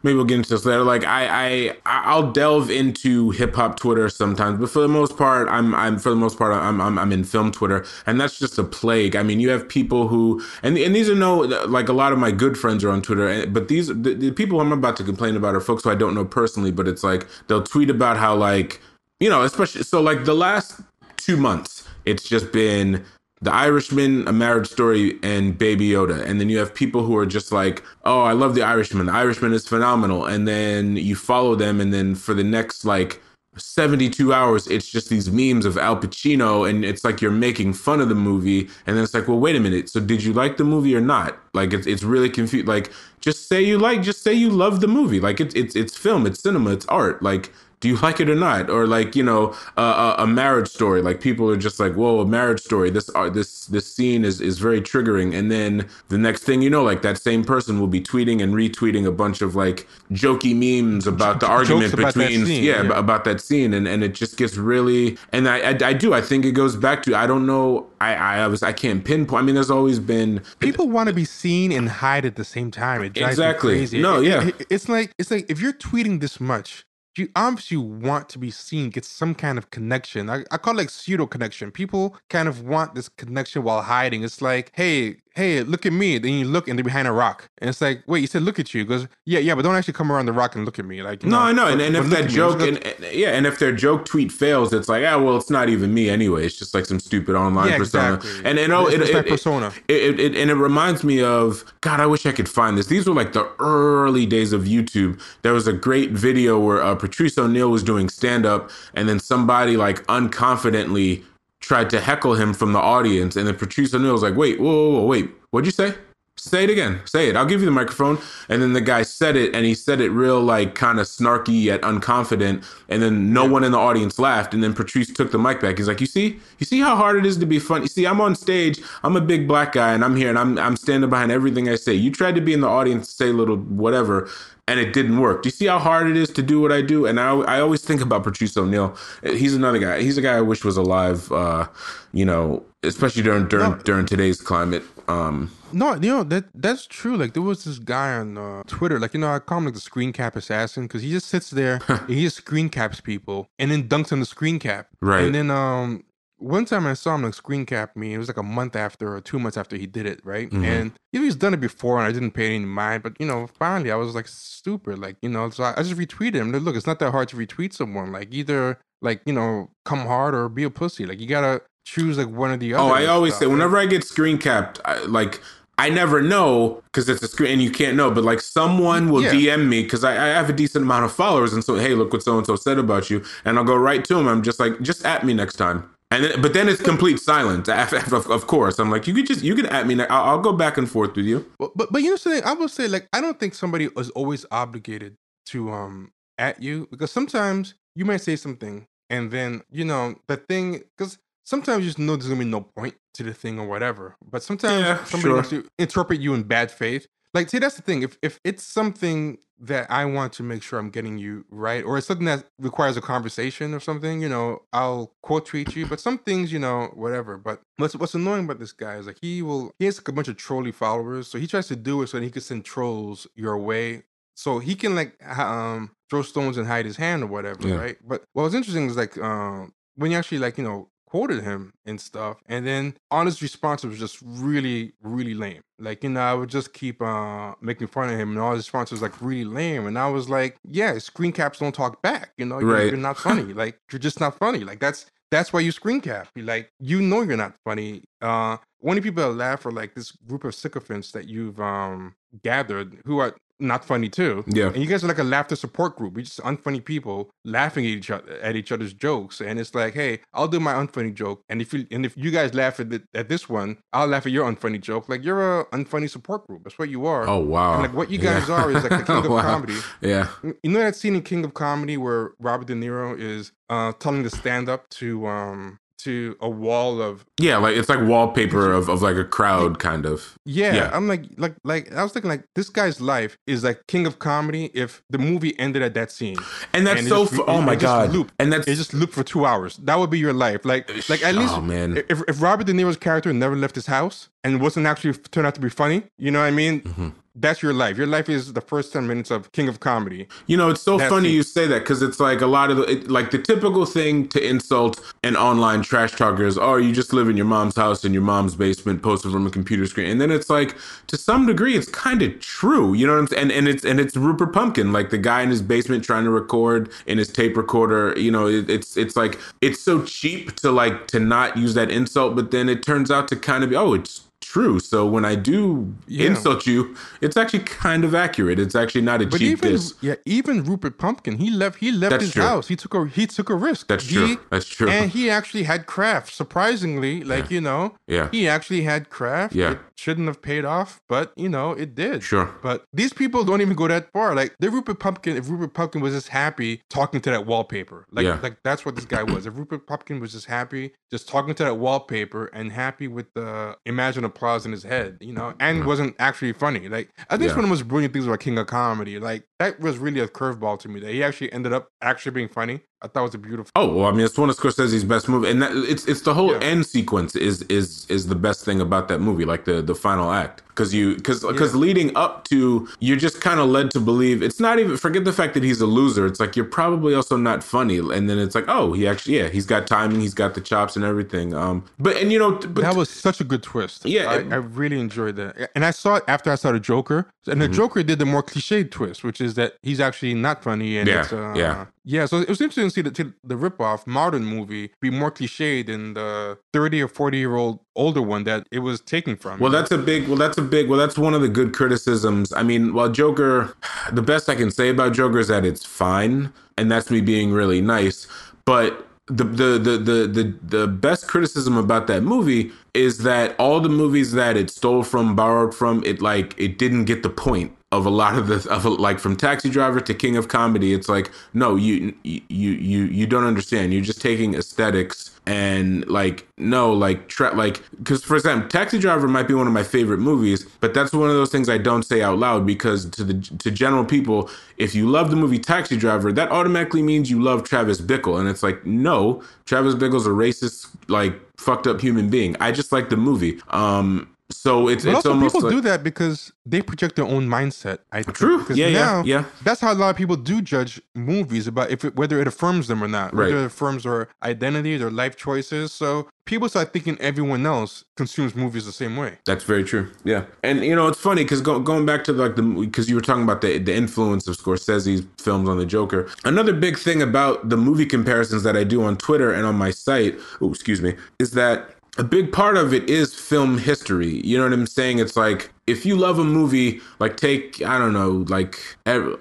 maybe we'll get into this later. Like I, I, I'll delve into hip hop Twitter sometimes, but for the most part, I'm, I'm for the most part, I'm, I'm, I'm in film Twitter, and that's just a plague. I mean, you have people who, and and these are no, like a lot of my good friends are on Twitter, but these the, the people I'm about to complain about are folks who I don't know personally, but it's like they'll tweet about how like, you know, especially so like the last two months, it's just been the Irishman, A Marriage Story, and Baby Yoda. And then you have people who are just like, oh, I love The Irishman. The Irishman is phenomenal. And then you follow them, and then for the next like 72 hours, it's just these memes of Al Pacino, and it's like you're making fun of the movie. And then it's like, well, wait a minute. So did you like the movie or not? Like it's it's really confused. Like just say you like, just say you love the movie. Like it's it's it's film, it's cinema, it's art. Like do you like it or not? Or like you know uh, a marriage story. Like people are just like, whoa, a marriage story. This uh, this this scene is is very triggering. And then the next thing you know, like that same person will be tweeting and retweeting a bunch of like jokey memes about the argument about between scene, yeah, yeah, about that scene. And and it just gets really. And I, I I do I think it goes back to I don't know I I was I can't pinpoint. I mean, there's always been people want to be seen and hide at the same time. It drives exactly. me crazy. No, it, yeah. It, it's like it's like if you're tweeting this much you obviously want to be seen, get some kind of connection. I, I call it like pseudo connection. People kind of want this connection while hiding. It's like, hey, hey, look at me. Then you look and they're behind a rock. And it's like, wait, you said look at you. Goes, yeah, yeah, but don't actually come around the rock and look at me. Like No, know, I know. And, and if that joke and, and, yeah, and if their joke tweet fails, it's like, ah, well, it's not even me anyway. It's just like some stupid online yeah, persona. Exactly. And you know, it's, it, it, persona. It, it, and it reminds me of God. I wish I could find this. These were like the early days of YouTube. There was a great video where uh, Patrice O'Neal was doing stand up, and then somebody like unconfidently tried to heckle him from the audience, and then Patrice O'Neal was like, "Wait, whoa, whoa, whoa wait, what'd you say?" Say it again. Say it. I'll give you the microphone. And then the guy said it, and he said it real, like, kind of snarky yet unconfident. And then no one in the audience laughed. And then Patrice took the mic back. He's like, "You see, you see how hard it is to be funny. You see, I'm on stage. I'm a big black guy, and I'm here, and I'm I'm standing behind everything I say. You tried to be in the audience, say a little whatever." And it didn't work. Do you see how hard it is to do what I do? And I, I always think about Patrice O'Neal. He's another guy. He's a guy I wish was alive. Uh, you know, especially during during no. during today's climate. Um, no, you know that that's true. Like there was this guy on uh, Twitter, like you know, I call him like the screen cap assassin because he just sits there, he just screen caps people and then dunks on the screen cap. Right. And then um, one time I saw him like screen cap me. It was like a month after or two months after he did it, right? Mm-hmm. And you know, he's done it before, and I didn't pay any mind. But you know, finally, I was like stupid, like you know. So I, I just retweeted him. Like, Look, it's not that hard to retweet someone. Like either like you know, come hard or be a pussy. Like you gotta choose like one or the other. Oh, I always stuff, say whenever I get screen capped, I, like I never know because it's a screen and you can't know, but like someone will yeah. DM me because I, I, have a decent amount of followers, and so hey, look what so and so said about you, and I'll go right to him. I'm just like, just at me next time. And then, but then it's complete silence. Of, of course, I'm like, you could just you can at me. I'll, I'll go back and forth with you. But, but but you know something? I will say like I don't think somebody is always obligated to um at you because sometimes you might say something and then you know the thing because sometimes you just know there's gonna be no point to the thing or whatever. But sometimes yeah, somebody sure. wants to interpret you in bad faith. Like, see, that's the thing. If if it's something that I want to make sure I'm getting you right, or it's something that requires a conversation or something, you know, I'll quote tweet you. But some things, you know, whatever. But what's what's annoying about this guy is like he will he has like a bunch of trolley followers, so he tries to do it so that he can send trolls your way, so he can like um throw stones and hide his hand or whatever, yeah. right? But what was interesting is like um when you actually like you know quoted him and stuff. And then honest response was just really, really lame. Like, you know, I would just keep uh making fun of him and all his responses was like really lame. And I was like, yeah, screen caps don't talk back. You know, you're, right. you're not funny. like you're just not funny. Like that's that's why you screen cap. You like you know you're not funny. Uh only people that laugh are like this group of sycophants that you've um gathered who are not funny too. Yeah. And you guys are like a laughter support group. We're just unfunny people laughing at each other at each other's jokes. And it's like, hey, I'll do my unfunny joke. And if you and if you guys laugh at, the, at this one, I'll laugh at your unfunny joke. Like you're a unfunny support group. That's what you are. Oh wow. And like what you guys yeah. are is like the king of wow. comedy. Yeah. You know that scene in King of Comedy where Robert De Niro is uh telling the stand up to um to a wall of yeah like it's like wallpaper of, of like a crowd kind of. Yeah, yeah, i'm like like like i was thinking like this guy's life is like king of comedy if the movie ended at that scene. And that's and so just, oh my god. loop, and that's it just looped for two hours. That would be your life. Like like at least oh man. if, if robert de niro's character never left his house and wasn't actually turned out to be funny you know what i mean mm-hmm that's your life. Your life is the first 10 minutes of King of Comedy. You know, it's so that's funny it. you say that because it's like a lot of the, it, like the typical thing to insult an online trash talker is, oh, you just live in your mom's house in your mom's basement, posted from a computer screen. And then it's like, to some degree, it's kind of true. You know what I'm saying? And, and it's, and it's Rupert Pupkin, like the guy in his basement trying to record in his tape recorder. You know, it, it's, it's like, it's so cheap to like, to not use that insult, but then it turns out to kind of be, oh, it's true. So when I do yeah. insult you, it's actually kind of accurate. It's actually not a but cheap even, diss. Yeah, even Rupert Pupkin, he left. He left That's his true. house. He took a he took a risk. That's he, true. That's true. And he actually had craft. Surprisingly, like yeah. you know, yeah, he actually had craft. Yeah, it shouldn't have paid off, but you know, it did. Sure. But these people don't even go that far. Like the Rupert Pupkin. if Rupert Pupkin was just happy talking to that wallpaper, like yeah. like that's what this guy was. If Rupert Pupkin was just happy, just talking to that wallpaper and happy with the imagined applause in his head you know, and mm. wasn't actually funny. Like I think yeah. one of the most brilliant things about King of Comedy. Like that was really a curveball to me that he actually ended up actually being funny. I thought it was a beautiful. Oh well, I mean, it's one of Scorsese's best movie, and that, it's it's the whole yeah. end sequence is is is the best thing about that movie, like the the final act, because you because because yeah. leading up to you're just kind of led to believe it's not even forget the fact that he's a loser. It's like you're probably also not funny, and then it's like oh he actually yeah he's got timing, he's got the chops and everything. Um, but and you know but, that was such a good twist. Yeah, I, I really enjoyed that, and I saw it after I saw the Joker, and the mm-hmm. Joker did the more cliche twist, which is that he's actually not funny and yeah, it's uh, yeah yeah, so it was interesting to see the the ripoff modern movie be more cliche than the thirty or forty year old older one that it was taken from. Well, that's a big. Well, that's a big. Well, that's one of the good criticisms. I mean, while Joker, the best I can say about Joker is that it's fine, and that's me being really nice. But the, the the the the the best criticism about that movie is that all the movies that it stole from, borrowed from, it like it didn't get the point of a lot of the of like from Taxi Driver to King of Comedy. It's like no, you you you you don't understand. You're just taking aesthetics and like no like tra- like because for example taxi driver might be one of my favorite movies but that's one of those things i don't say out loud because to the to general people if you love the movie taxi driver that automatically means you love travis bickle and it's like no travis bickle's a racist like fucked up human being i just like the movie um so it's But it's also people like, do that because they project their own mindset. I think. True. Yeah, yeah, yeah. That's how a lot of people do judge movies about if it, whether it affirms them or not, Right. whether it affirms their identity, their life choices. So people start thinking everyone else consumes movies the same way. That's very true. Yeah, and you know it's funny because go, going back to like the because you were talking about the the influence of Scorsese's films on the Joker. Another big thing about the movie comparisons that I do on Twitter and on my site, oh excuse me, is that a big part of it is film history. You know what I'm saying? It's like if you love a movie, like take I don't know, like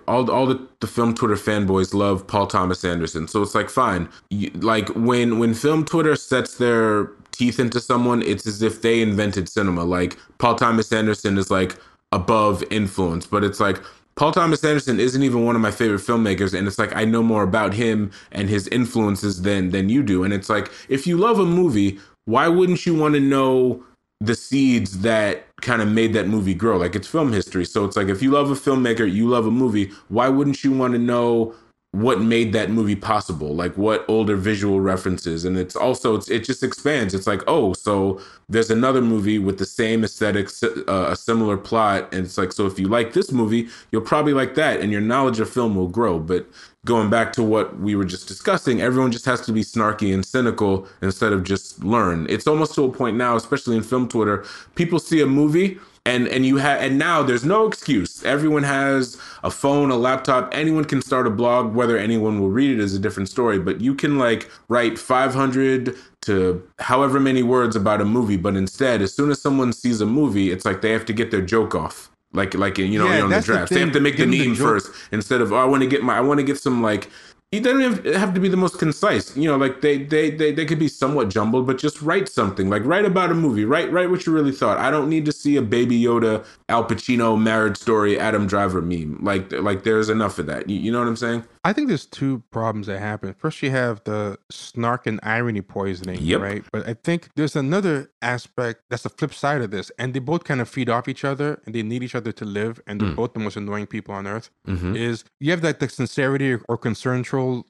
all all the, the film Twitter fanboys love Paul Thomas Anderson. So it's like fine, you, like when when film Twitter sets their teeth into someone, it's as if they invented cinema. Like Paul Thomas Anderson is like above influence, but it's like Paul Thomas Anderson isn't even one of my favorite filmmakers, and it's like I know more about him and his influences than than you do. And it's like if you love a movie, why wouldn't you want to know the seeds that kind of made that movie grow? Like it's film history, so it's like if you love a filmmaker, you love a movie. Why wouldn't you want to know what made that movie possible like what older visual references and it's also it's, it just expands it's like oh so there's another movie with the same aesthetics uh, a similar plot and it's like so if you like this movie you'll probably like that and your knowledge of film will grow but going back to what we were just discussing everyone just has to be snarky and cynical instead of just learn. It's almost to a point now especially in film twitter people see a movie and and you have and now there's no excuse. Everyone has a phone a laptop. Anyone can start a blog. Whether anyone will read it is a different story but you can like write 500 to however many words about a movie but instead as soon as someone sees a movie it's like they have to get their joke off like like you know Yeah, on the draft. the they have to make the give 'em the meme joke. first instead of oh i want to get my i want to get some like you don't have to be the most concise you know like they, they they they could be somewhat jumbled but just write something like write about a movie write write what you really thought i don't need to see a baby yoda al pacino marriage story adam driver meme like like there's enough of that you, you know what i'm saying I think there's two problems that happen. First, you have the snark and irony poisoning, Yep. right? But I think there's another aspect that's the flip side of this, and they both kind of feed off each other, and they need each other to live, and they're both the most annoying people on earth. mm-hmm. Is you have like the sincerity or, or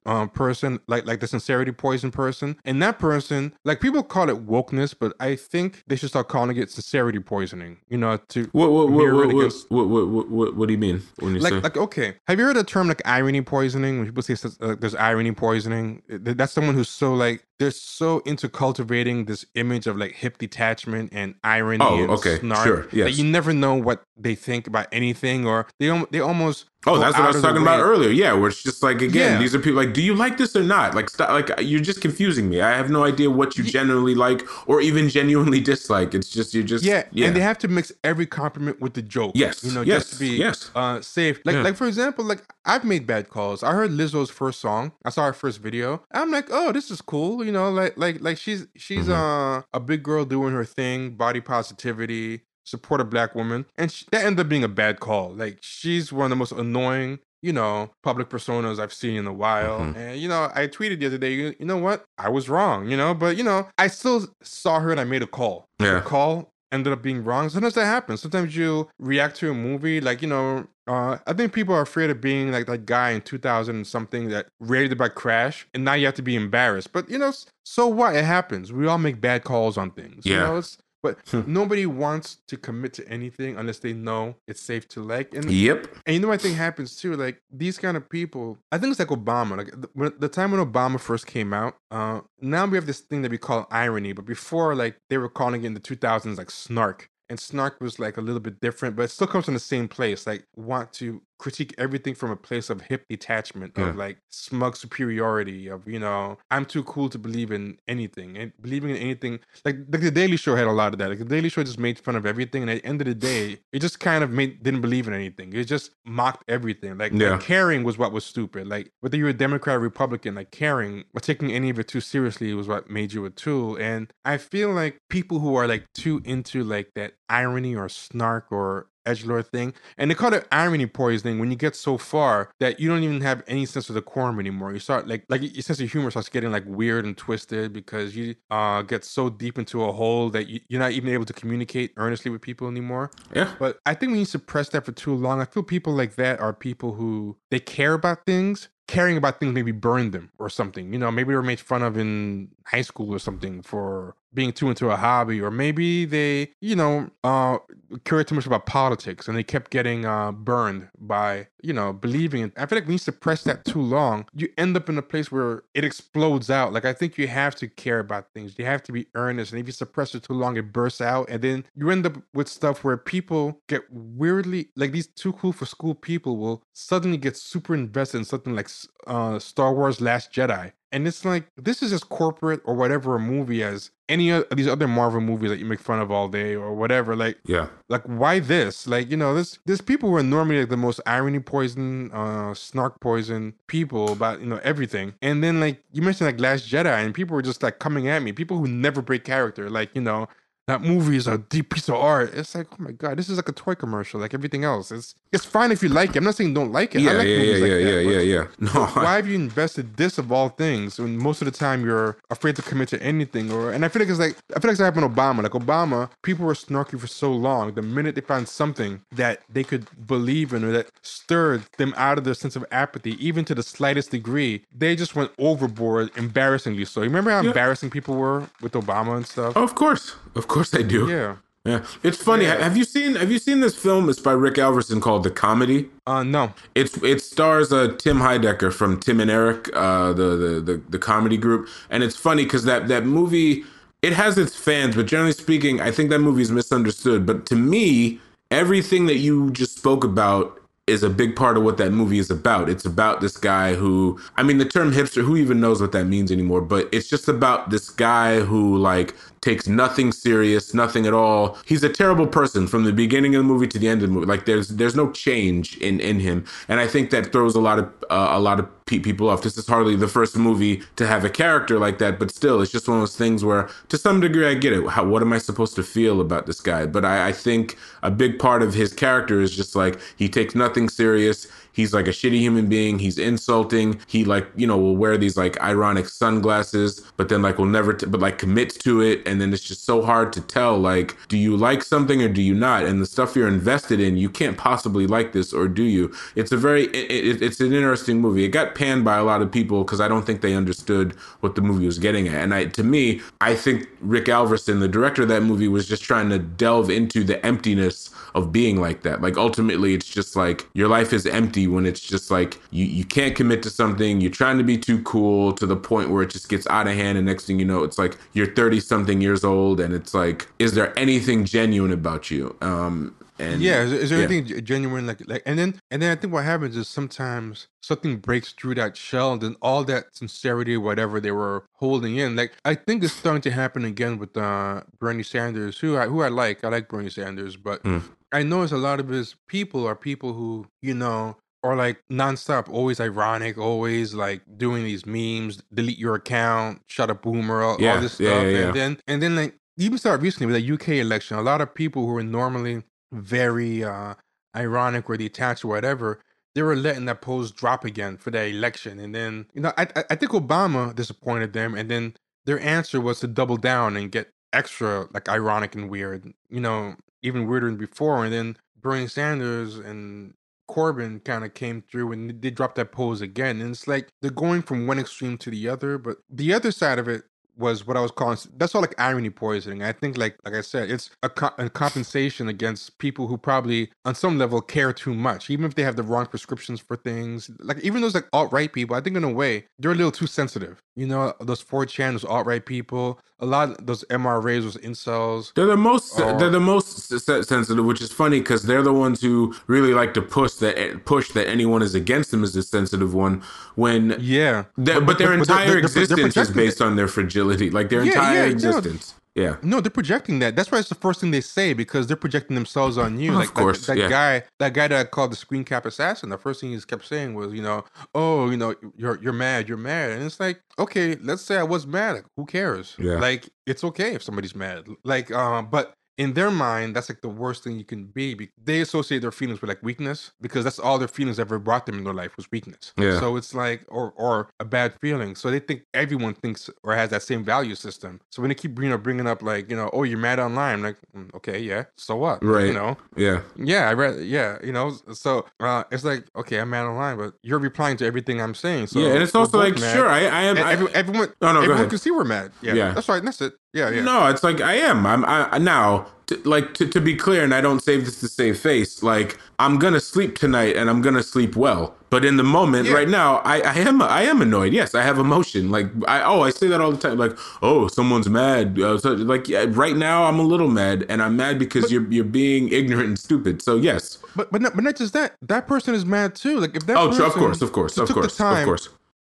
um, person, like like the sincerity poison person, and that person, like people call it wokeness, but I think they should start calling it sincerity poisoning. You know, to what what what what, what, against- what, what, what, what, what do you mean when you like say like okay have you heard the term like irony poisoning when people say uh, there's irony poisoning that's someone who's so like they're so into cultivating this image of like hip detachment and irony Oh, and okay, snark sure, that yes. you never know what they think about anything or they they almost Oh, that's what I was talking about earlier. Yeah, where it's just like again, Yeah. these are people like, do you like this or not? Like, stop. Like, you're just confusing me. I have no idea what you genuinely like or even genuinely dislike. It's just you're just Yeah, yeah. and they have to mix every compliment with the joke. Yes, you know, yes, just to be yes. uh, safe. Like, like for example, like I've made bad calls. I heard Lizzo's first song. I saw her first video. I'm like, oh, this is cool. You know, like like like she's she's Mm-hmm. uh, a big girl doing her thing, body positivity, support a black woman, and sh- that ended up being a bad call. Like she's one of the most annoying. You know, public personas I've seen in a while. Mhm. And, you know, I tweeted the other day, you, you know what? I was wrong, you know, but, you know, I still saw her and I made a call yeah. call ended up being wrong. Sometimes that happens. Sometimes you react to a movie like you know. Uh, I think people are afraid of being like that guy in 2000 and something that rated about Crash, and now you have to be embarrassed. But you know, so what? It happens. We all make bad calls on things. You Yeah. know, it's, but nobody wants to commit to anything unless they know it's safe to like. And Yep. and you know what I think happens too? Like these kind of people, I think it's like Obama. Like the, when, the time when Obama first came out, uh, now we have this thing that we call irony. But before, like they were calling it in the 2000s like snark. And snark was like a little bit different, but it still comes from the same place. Like want to critique everything from a place of hip detachment, of like smug superiority, of you know, I'm too cool to believe in anything and believing in anything. Like, like the Daily Show had a lot of that. Like the Daily Show just made fun of everything, and at the end of the day, it just kind of made didn't believe in anything. It just mocked everything. Like, Yeah. like caring was what was stupid. Like whether you're a Democrat or Republican, like caring or taking any of it too seriously was what made you a tool. And I feel like people who are like too into like that irony or snark or edgelord thing, and they call it irony poisoning when you get so far that you don't even have any sense of decorum anymore. You start like like your sense of humor starts getting like weird and twisted because you uh get so deep into a hole that you, you're not even able to communicate earnestly with people anymore. Yeah. But I think when you suppress that for too long, I feel people like that are people who they care about things. Caring about things maybe burned them or something. You know, maybe they were made fun of in high school or something for being too into a hobby, or maybe they, you know, uh, cared too much about politics and they kept getting uh, burned by, you know, believing in. I feel like when you suppress that too long, you end up in a place where it explodes out. Like I think you have to care about things. You have to be earnest, and if you suppress it too long, it bursts out, and then you end up with stuff where people get weirdly like these too cool for school people will suddenly get super invested in something like uh, Star Wars: Last Jedi. And it's like this is as corporate or whatever a movie as any of these other Marvel movies that you make fun of all day or whatever. Like Yeah. like why this like you know this there's people who are normally like the most irony poison uh snark poison people about you know everything and then like you mentioned like last jedi and people were just like coming at me people who never break character like you know that movie is a deep piece of art. It's like oh my god this is like a toy commercial like everything else. It's it's fine if you like it. I'm not saying don't like it. Yeah, I like yeah, yeah, like yeah, that, yeah, yeah, yeah. No, why have you invested this of all things when most of the time you're afraid to commit to anything or and i feel like it's like i feel like it's happened to obama. Like obama people were snarky for so long. The minute they found something that they could believe in or that stirred them out of their sense of apathy even to the slightest degree they just went overboard embarrassingly so. You remember how embarrassing people were with obama and stuff? Of course, of course I do. yeah Yeah, it's funny. Yeah. Have you seen Have you seen this film? It's by Rick Alverson called The Comedy. uh no It's it stars uh, Tim Heidecker from Tim and Eric, uh, the, the the the comedy group, and it's funny because that that movie it has its fans, but generally speaking, I think that movie is misunderstood. But to me, everything that you just spoke about is a big part of what that movie is about. It's about this guy who, I mean, the term hipster, who even knows what that means anymore? But it's just about this guy who like takes nothing serious, nothing at all. He's a terrible person from the beginning of the movie to the end of the movie. Like there's there's no change in in him, and I think that throws a lot of uh, a lot of pe- people off. This is hardly the first movie to have a character like that, but still, it's just one of those things where, to some degree, I get it. How, what am I supposed to feel about this guy? But I, I think a big part of his character is just like he takes nothing serious. He's like a shitty human being. He's insulting. He like you know will wear these like ironic sunglasses, but then like will never, t- but like commits to it, and then it's just so hard to tell. Like, do you like something or do you not? And the stuff you're invested in, you can't possibly like this, or do you? It's a very, it, it, it's an interesting movie. It got panned by a lot of people because I don't think they understood what the movie was getting at. And I, to me, I think Rick Alverson, the director of that movie, was just trying to delve into the emptiness of being like that. Like ultimately, it's just like your life is empty when it's just like you you can't commit to something. You're trying to be too cool to the point where it just gets out of hand, and next thing you know, it's like you're 30 something years old, and it's like, is there anything genuine about you? Um, and Yeah, is, is there yeah. anything ge- genuine like like and then and then I think what happens is sometimes something breaks through that shell and then all that sincerity, whatever they were holding in, like I think it's starting to happen again with uh Bernie Sanders, who I who I like. I like Bernie Sanders, but Hmm. I notice a lot of his people are people who, you know, are like nonstop, always ironic, always like doing these memes, delete your account, shut up boomer, all, all this stuff. yeah, yeah. And then and then like even start recently with the UK election, a lot of people who are normally very uh ironic or detached or whatever, they were letting that pose drop again for that election. And then, you know, I, I think Obama disappointed them and then their answer was to double down and get extra like ironic and weird, you know, even weirder than before. And then Bernie Sanders and Corbyn kind of came through and they dropped that pose again. And it's like they're going from one extreme to the other, but the other side of it was what I was calling that's all like irony poisoning. I think like like I said, it's a, co- a compensation against people who probably on some level care too much, even if they have the wrong prescriptions for things. Like even those like alt right people, I think in a way they're a little too sensitive. You know, those 4chan, those alt-right people, a lot of those MRAs, those incels. They're the most Or- they're uh, the most sensitive, which is funny because they're the ones who really like to push that eh, push that anyone is against them is the sensitive one. When Yeah. their- but, their they're- entire they're- they're existence is based on their fragility, like their Yeah, entire yeah, existence. Yeah, No, they're projecting that. That's why it's the first thing they say because they're projecting themselves on you. Of like that- course, that, yeah. guy, that guy that I called the screen cap assassin. The first thing he kept saying was, you know, oh, you know, you're you're mad, you're mad, and it's like, okay, let's say I was mad. Like, who cares? Yeah. Like, it's okay if somebody's mad. Like, um, but in their mind, that's like the worst thing you can be. They associate their feelings with like weakness because that's all their feelings ever brought them in their life was weakness. Yeah. So it's like, or or a bad feeling. So they think everyone thinks or has that same value system. So when they keep you know bringing up like you know, oh you're mad online, I'm like "Mm, okay, yeah, so what? Right. You know, yeah, yeah, I read, yeah, you know. So uh, it's like okay, I'm mad online, but you're replying to everything I'm saying. So yeah. And it's also like, mad. sure, I, I am. I- every, everyone, Oh, no, everyone can see we're mad. Yeah, Yeah. that's right. That's it. Yeah, yeah. No, it's like I am. I'm I, now. To, like to, to be clear, and I don't say this to save face. Like I'm gonna sleep tonight, and I'm gonna sleep well. But in the moment, Yeah. right now, I, I am I am annoyed. Yes, I have emotion. Like I oh I say that all the time. Like oh someone's mad. Uh, so, like yeah, right now I'm a little mad, and I'm mad because you're you're being ignorant and stupid. So yes. But but not, but not just that. That person is mad too. Like if that Oh, person of course, of course, of course, of course.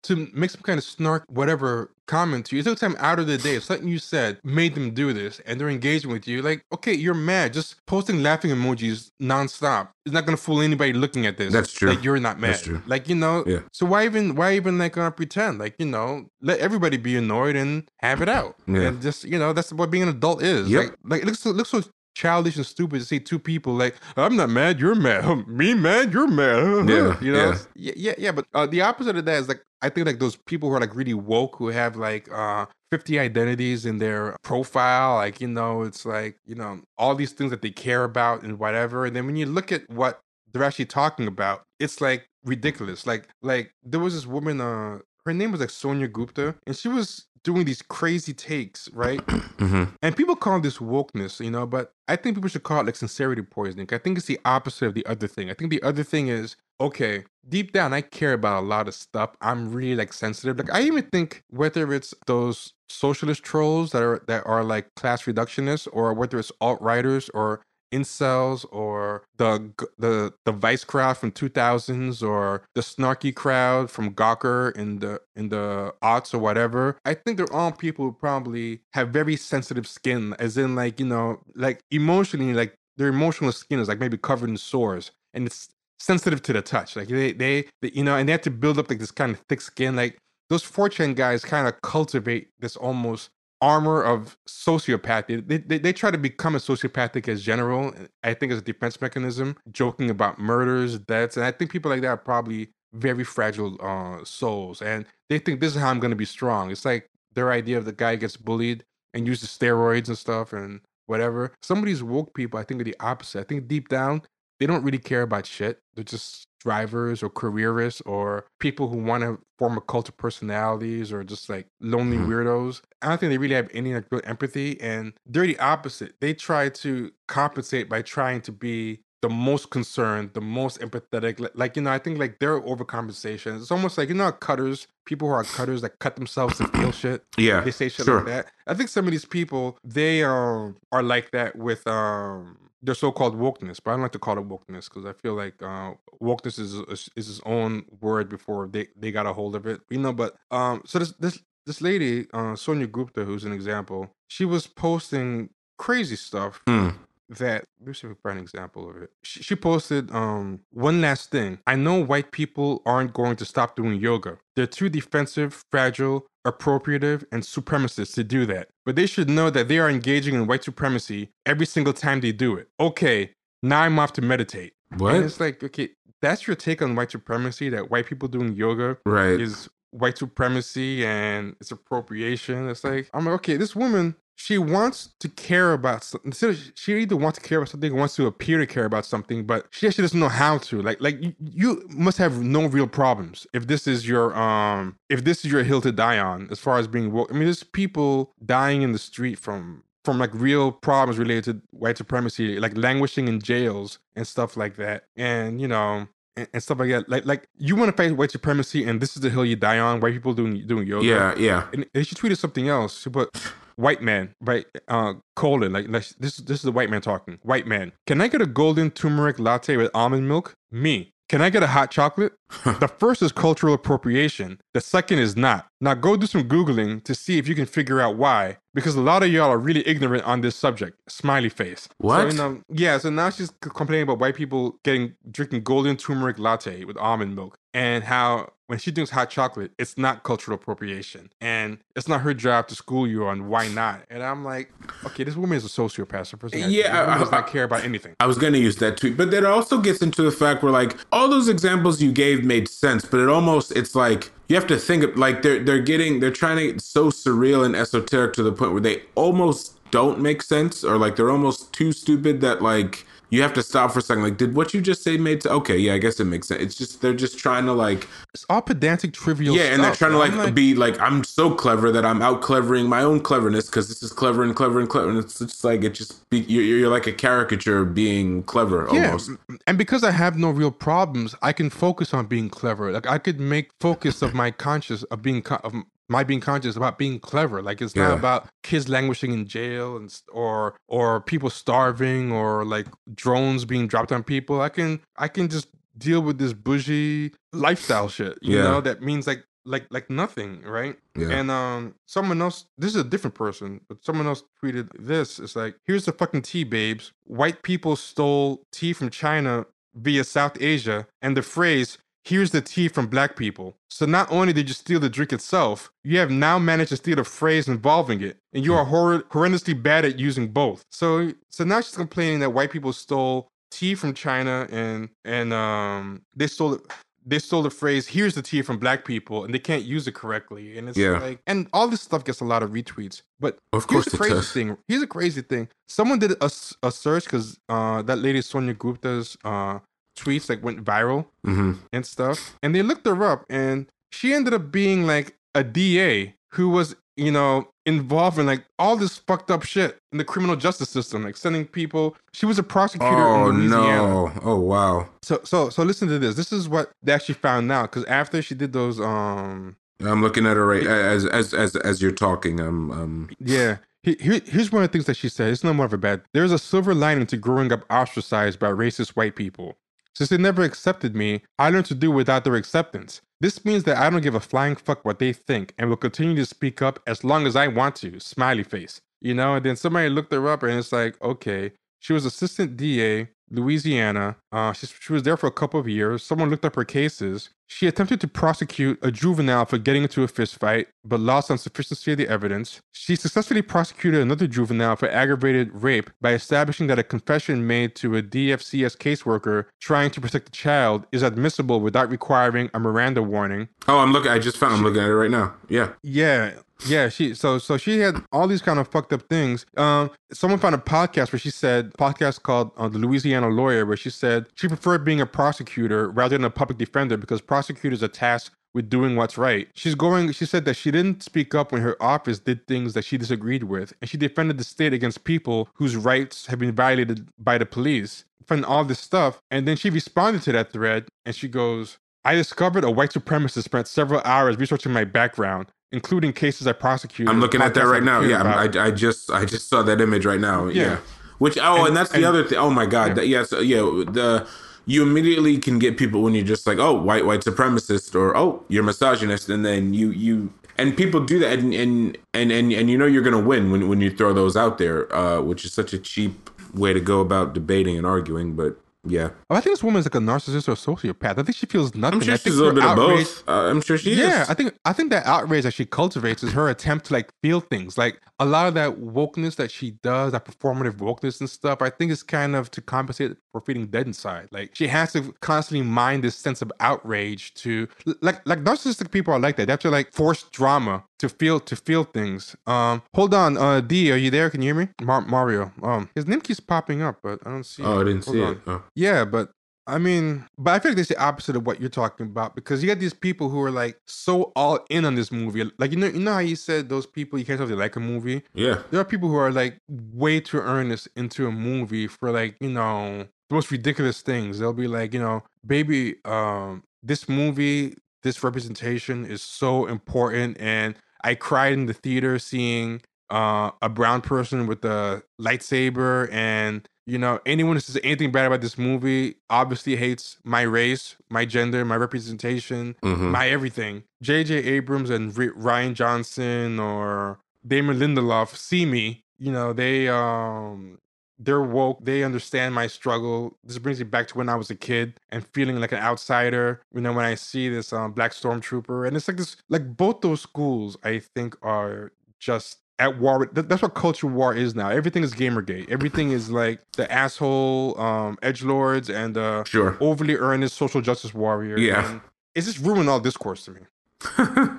To make some kind of snark, whatever comment to you. It took time out of the day. If something you said made them do this and they're engaging with you, like, okay, you're mad. Just posting laughing emojis nonstop is not gonna fool anybody looking at this. That's true. Like you're not mad. That's true. Like, you know, Yeah. so why even why even like uh, pretend? Like, you know, let everybody be annoyed and have it out. Yeah. And just, you know, that's what being an adult is. Yep. Like, like it looks so, it looks so childish and stupid to see two people like I'm not mad, you're mad. Me mad, you're mad. Yeah, you know, yeah. yeah, yeah. But uh, the opposite of that is like I think like those people who are like really woke who have like uh 50 identities in their profile. Like, you know, it's like, you know, all these things that they care about and whatever. And then when you look at what they're actually talking about, it's like ridiculous. Like, like there was this woman, uh, her name was like Sonia Gupta, and she was doing these crazy takes, right? hmm And people call this wokeness, you know, but I think people should call it like sincerity poisoning. I think it's the opposite of the other thing. I think the other thing is, okay, deep down, I care about a lot of stuff. I'm really like sensitive. Like I even think whether it's those socialist trolls that are that are like class reductionists, or whether it's alt writers or incels or the the the vice crowd from 2000s or the snarky crowd from Gawker in the in the aughts or whatever. I think they're all people who probably have very sensitive skin as in like you know like emotionally like their emotional skin is like maybe covered in sores and it's sensitive to the touch. Like they they, they you know and they have to build up like this kind of thick skin. Like those 4chan guys kind of cultivate this almost armor of sociopathy. They, they, they try to become as sociopathic as general, I think, as a defense mechanism, joking about murders, deaths. And I think people like that are probably very fragile uh, souls. And they think this is how I'm going to be strong. It's like their idea of the guy gets bullied and uses steroids and stuff and whatever. Some of these woke people, I think, are the opposite. I think deep down, they don't really care about shit. They're just drivers or careerists or people who want to form a cult of personalities or just like lonely Mhm. weirdos. I don't think they really have any like real empathy and they're the opposite. They try to compensate by trying to be the most concerned, the most empathetic. Like, like you know, I think like their overcompensation. It's almost like you know cutters, people who are cutters that cut themselves to feel shit Yeah. they say shit sure. like that. I think some of these people they um are like that with um their so-called wokeness, but I don't like to call it wokeness because I feel like uh, wokeness is, is is its own word before they they got a hold of it. You know, but um so this this this lady uh Sonia Gupta, who's an example, she was posting crazy stuff Hmm. that let me see if can find an example of it. She, she posted um one last thing. I know white people aren't going to stop doing yoga. They're too defensive, fragile, appropriative, and supremacist to do that. But they should know that they are engaging in white supremacy every single time they do it. Okay, now I'm off to meditate. What? And it's like, okay, that's your take on white supremacy, that white people doing yoga Right. is white supremacy and it's appropriation. It's like I'm like, okay, this woman, she wants to care about something. She either wants to care about something or wants to appear to care about something, but she actually doesn't know how to. Like, like you, you must have no real problems if this is your um if this is your hill to die on as far as being woke. I mean, there's people dying in the street from from like real problems related to white supremacy, like languishing in jails and stuff like that. And you know, and, stuff like that. Like like you want to fight white supremacy, and this is the hill you die on. White people doing doing yoga. Yeah, yeah. And, and she tweeted something else. She put white man, right? Uh, colon like, like this. This is the white man talking. White man, can I get a golden turmeric latte with almond milk? Me. Can I get a hot chocolate? the first is cultural appropriation. The second is not. Now go do some Googling to see if you can figure out why. Because a lot of y'all are really ignorant on this subject. Smiley face. What? So, you know, yeah, so now she's complaining about white people getting drinking golden turmeric latte with almond milk and how when she drinks hot chocolate, it's not cultural appropriation. And it's not her job to school you on why not. And I'm like, okay, this woman is a sociopath. So first thing I- Yeah, I- does not care about anything. I was going to use that tweet, but that also gets into the fact where like all those examples you gave made sense, but it almost it's like you have to think of like they're they're getting they're trying to get so surreal and esoteric to the point where they almost don't make sense or like they're almost too stupid that like you have to stop for a second. Like, did what you just say made sense? Okay, yeah, I guess it makes sense. It's just they're just trying to like It's all pedantic, trivial yeah, and they're trying to I'm like, be like I'm so clever that I'm out clevering my own cleverness because this is clever and clever and clever. And it's just like it just be, you're, you're like a caricature of being clever almost. Yeah, and because I have no real problems, I can focus on being clever. Like I could make focus of my conscious of being co- of my being conscious about being clever. Like it's not about kids languishing in jail and or or people starving or like drones being dropped on people. I can I can just deal with this bougie lifestyle shit. You Yeah. know that means like like like nothing, right? Yeah. And um, someone else. This is a different person, but someone else tweeted this. It's like, here's the fucking tea, babes. White people stole tea from China via South Asia, and the phrase "here's the tea from black people." So not only did you steal the drink itself, you have now managed to steal the phrase involving it, and you are hor- horrendously bad at using both. So so now she's complaining that white people stole tea from China and and um they stole it they stole the phrase here's the tea from black people and they can't use it correctly and it's Yeah. like and all this stuff gets a lot of retweets but Of here's course the crazy does. thing here's a crazy thing someone did a, a search because uh that lady sonia gupta's uh tweets like went viral hmm and stuff and they looked her up and she ended up being like a da who was you know involved in like all this fucked up shit in the criminal justice system like sending people she was a prosecutor Oh no! Oh wow! so so so listen to this. This is what they actually found out because after she did those um I'm looking at her right as as as as you're talking. Um um. yeah. Here, here's one of the things that she said. It's not more of a bad. There's a silver lining to growing up ostracized by racist white people. Since they never accepted me, I learned to do without their acceptance. This means that I don't give a flying fuck what they think and will continue to speak up as long as I want to. Smiley face. You know, and then somebody looked her up and it's like, okay, she was assistant DA, Louisiana. Uh, she, she was there for a couple of years. Someone looked up her cases. She attempted to prosecute a juvenile for getting into a fist fight, but lost on sufficiency of the evidence. She successfully prosecuted another juvenile for aggravated rape by establishing that a confession made to a DFCS caseworker trying to protect the child is admissible without requiring a Miranda warning. Oh, I'm looking. I just found. I'm looking at it right now. Yeah. Yeah, yeah. She so so she had all these kind of fucked up things. Um, someone found a podcast where she said podcast called uh, the Louisiana Lawyer, where she said she preferred being a prosecutor rather than a public defender because prosecutors are tasked with doing what's right. She's going. She said that she didn't speak up when her office did things that she disagreed with, and she defended the state against people whose rights have been violated by the police. From all this stuff, and then she responded to that thread, and she goes. I discovered a white supremacist spent several hours researching my background, including cases I prosecuted. I'm looking at that right now. Yeah, I, I just I just saw that image right now. Yeah. Yeah. Which oh, and, And- that's the and- other thing. Oh my god. That, yes. Yeah. The you immediately can get people when you're just like, oh, white white supremacist, or oh, you're misogynist, and then you you and people do that, and and and and, and you know you're gonna win when when you throw those out there, uh, which is such a cheap way to go about debating and arguing. But yeah, Oh, I think this woman is like a narcissist or a sociopath. I think she feels nothing. I'm sure I she's a little bit of both. Uh, I'm sure she yeah, is. Yeah, I think I think that outrage that she cultivates is her attempt to like feel things. Like a lot of that wokeness that she does, that performative wokeness and stuff, I think is kind of to compensate for feeling dead inside. Like she has to constantly mind this sense of outrage to like like narcissistic people are like that. They have to like force drama to feel to feel things. Um hold on, uh D, are you there? Can you hear me? Mar- Mario. Um his name keeps popping up, but I don't see oh, I didn't Hold see on. it. Oh. yeah, but I mean, but I feel like that's the opposite of what you're talking about because you got these people who are like so all in on this movie. Like you know, you know how you said those people you can't tell if they like a movie. Yeah. There are people who are like way too earnest into a movie for like you know the most ridiculous things. They'll be like, you know, baby, um, this movie, this representation is so important, and I cried in the theater seeing uh, a brown person with a lightsaber, and you know anyone who says anything bad about this movie obviously hates my race, my gender, my representation, Mhm. my everything. J.J. Abrams and R- Rian Johnson or Damon Lindelof see me. You know they um they're woke. They understand my struggle. This brings me back to when I was a kid and feeling like an outsider. You know, when I see this um, black stormtrooper, and it's like this, like both those schools, I think are just at war. With, that's what culture war is now. Everything is Gamergate. Everything is like the asshole um, edge lords and the Sure. overly earnest social justice warrior. Yeah. and it's just ruined all discourse to me.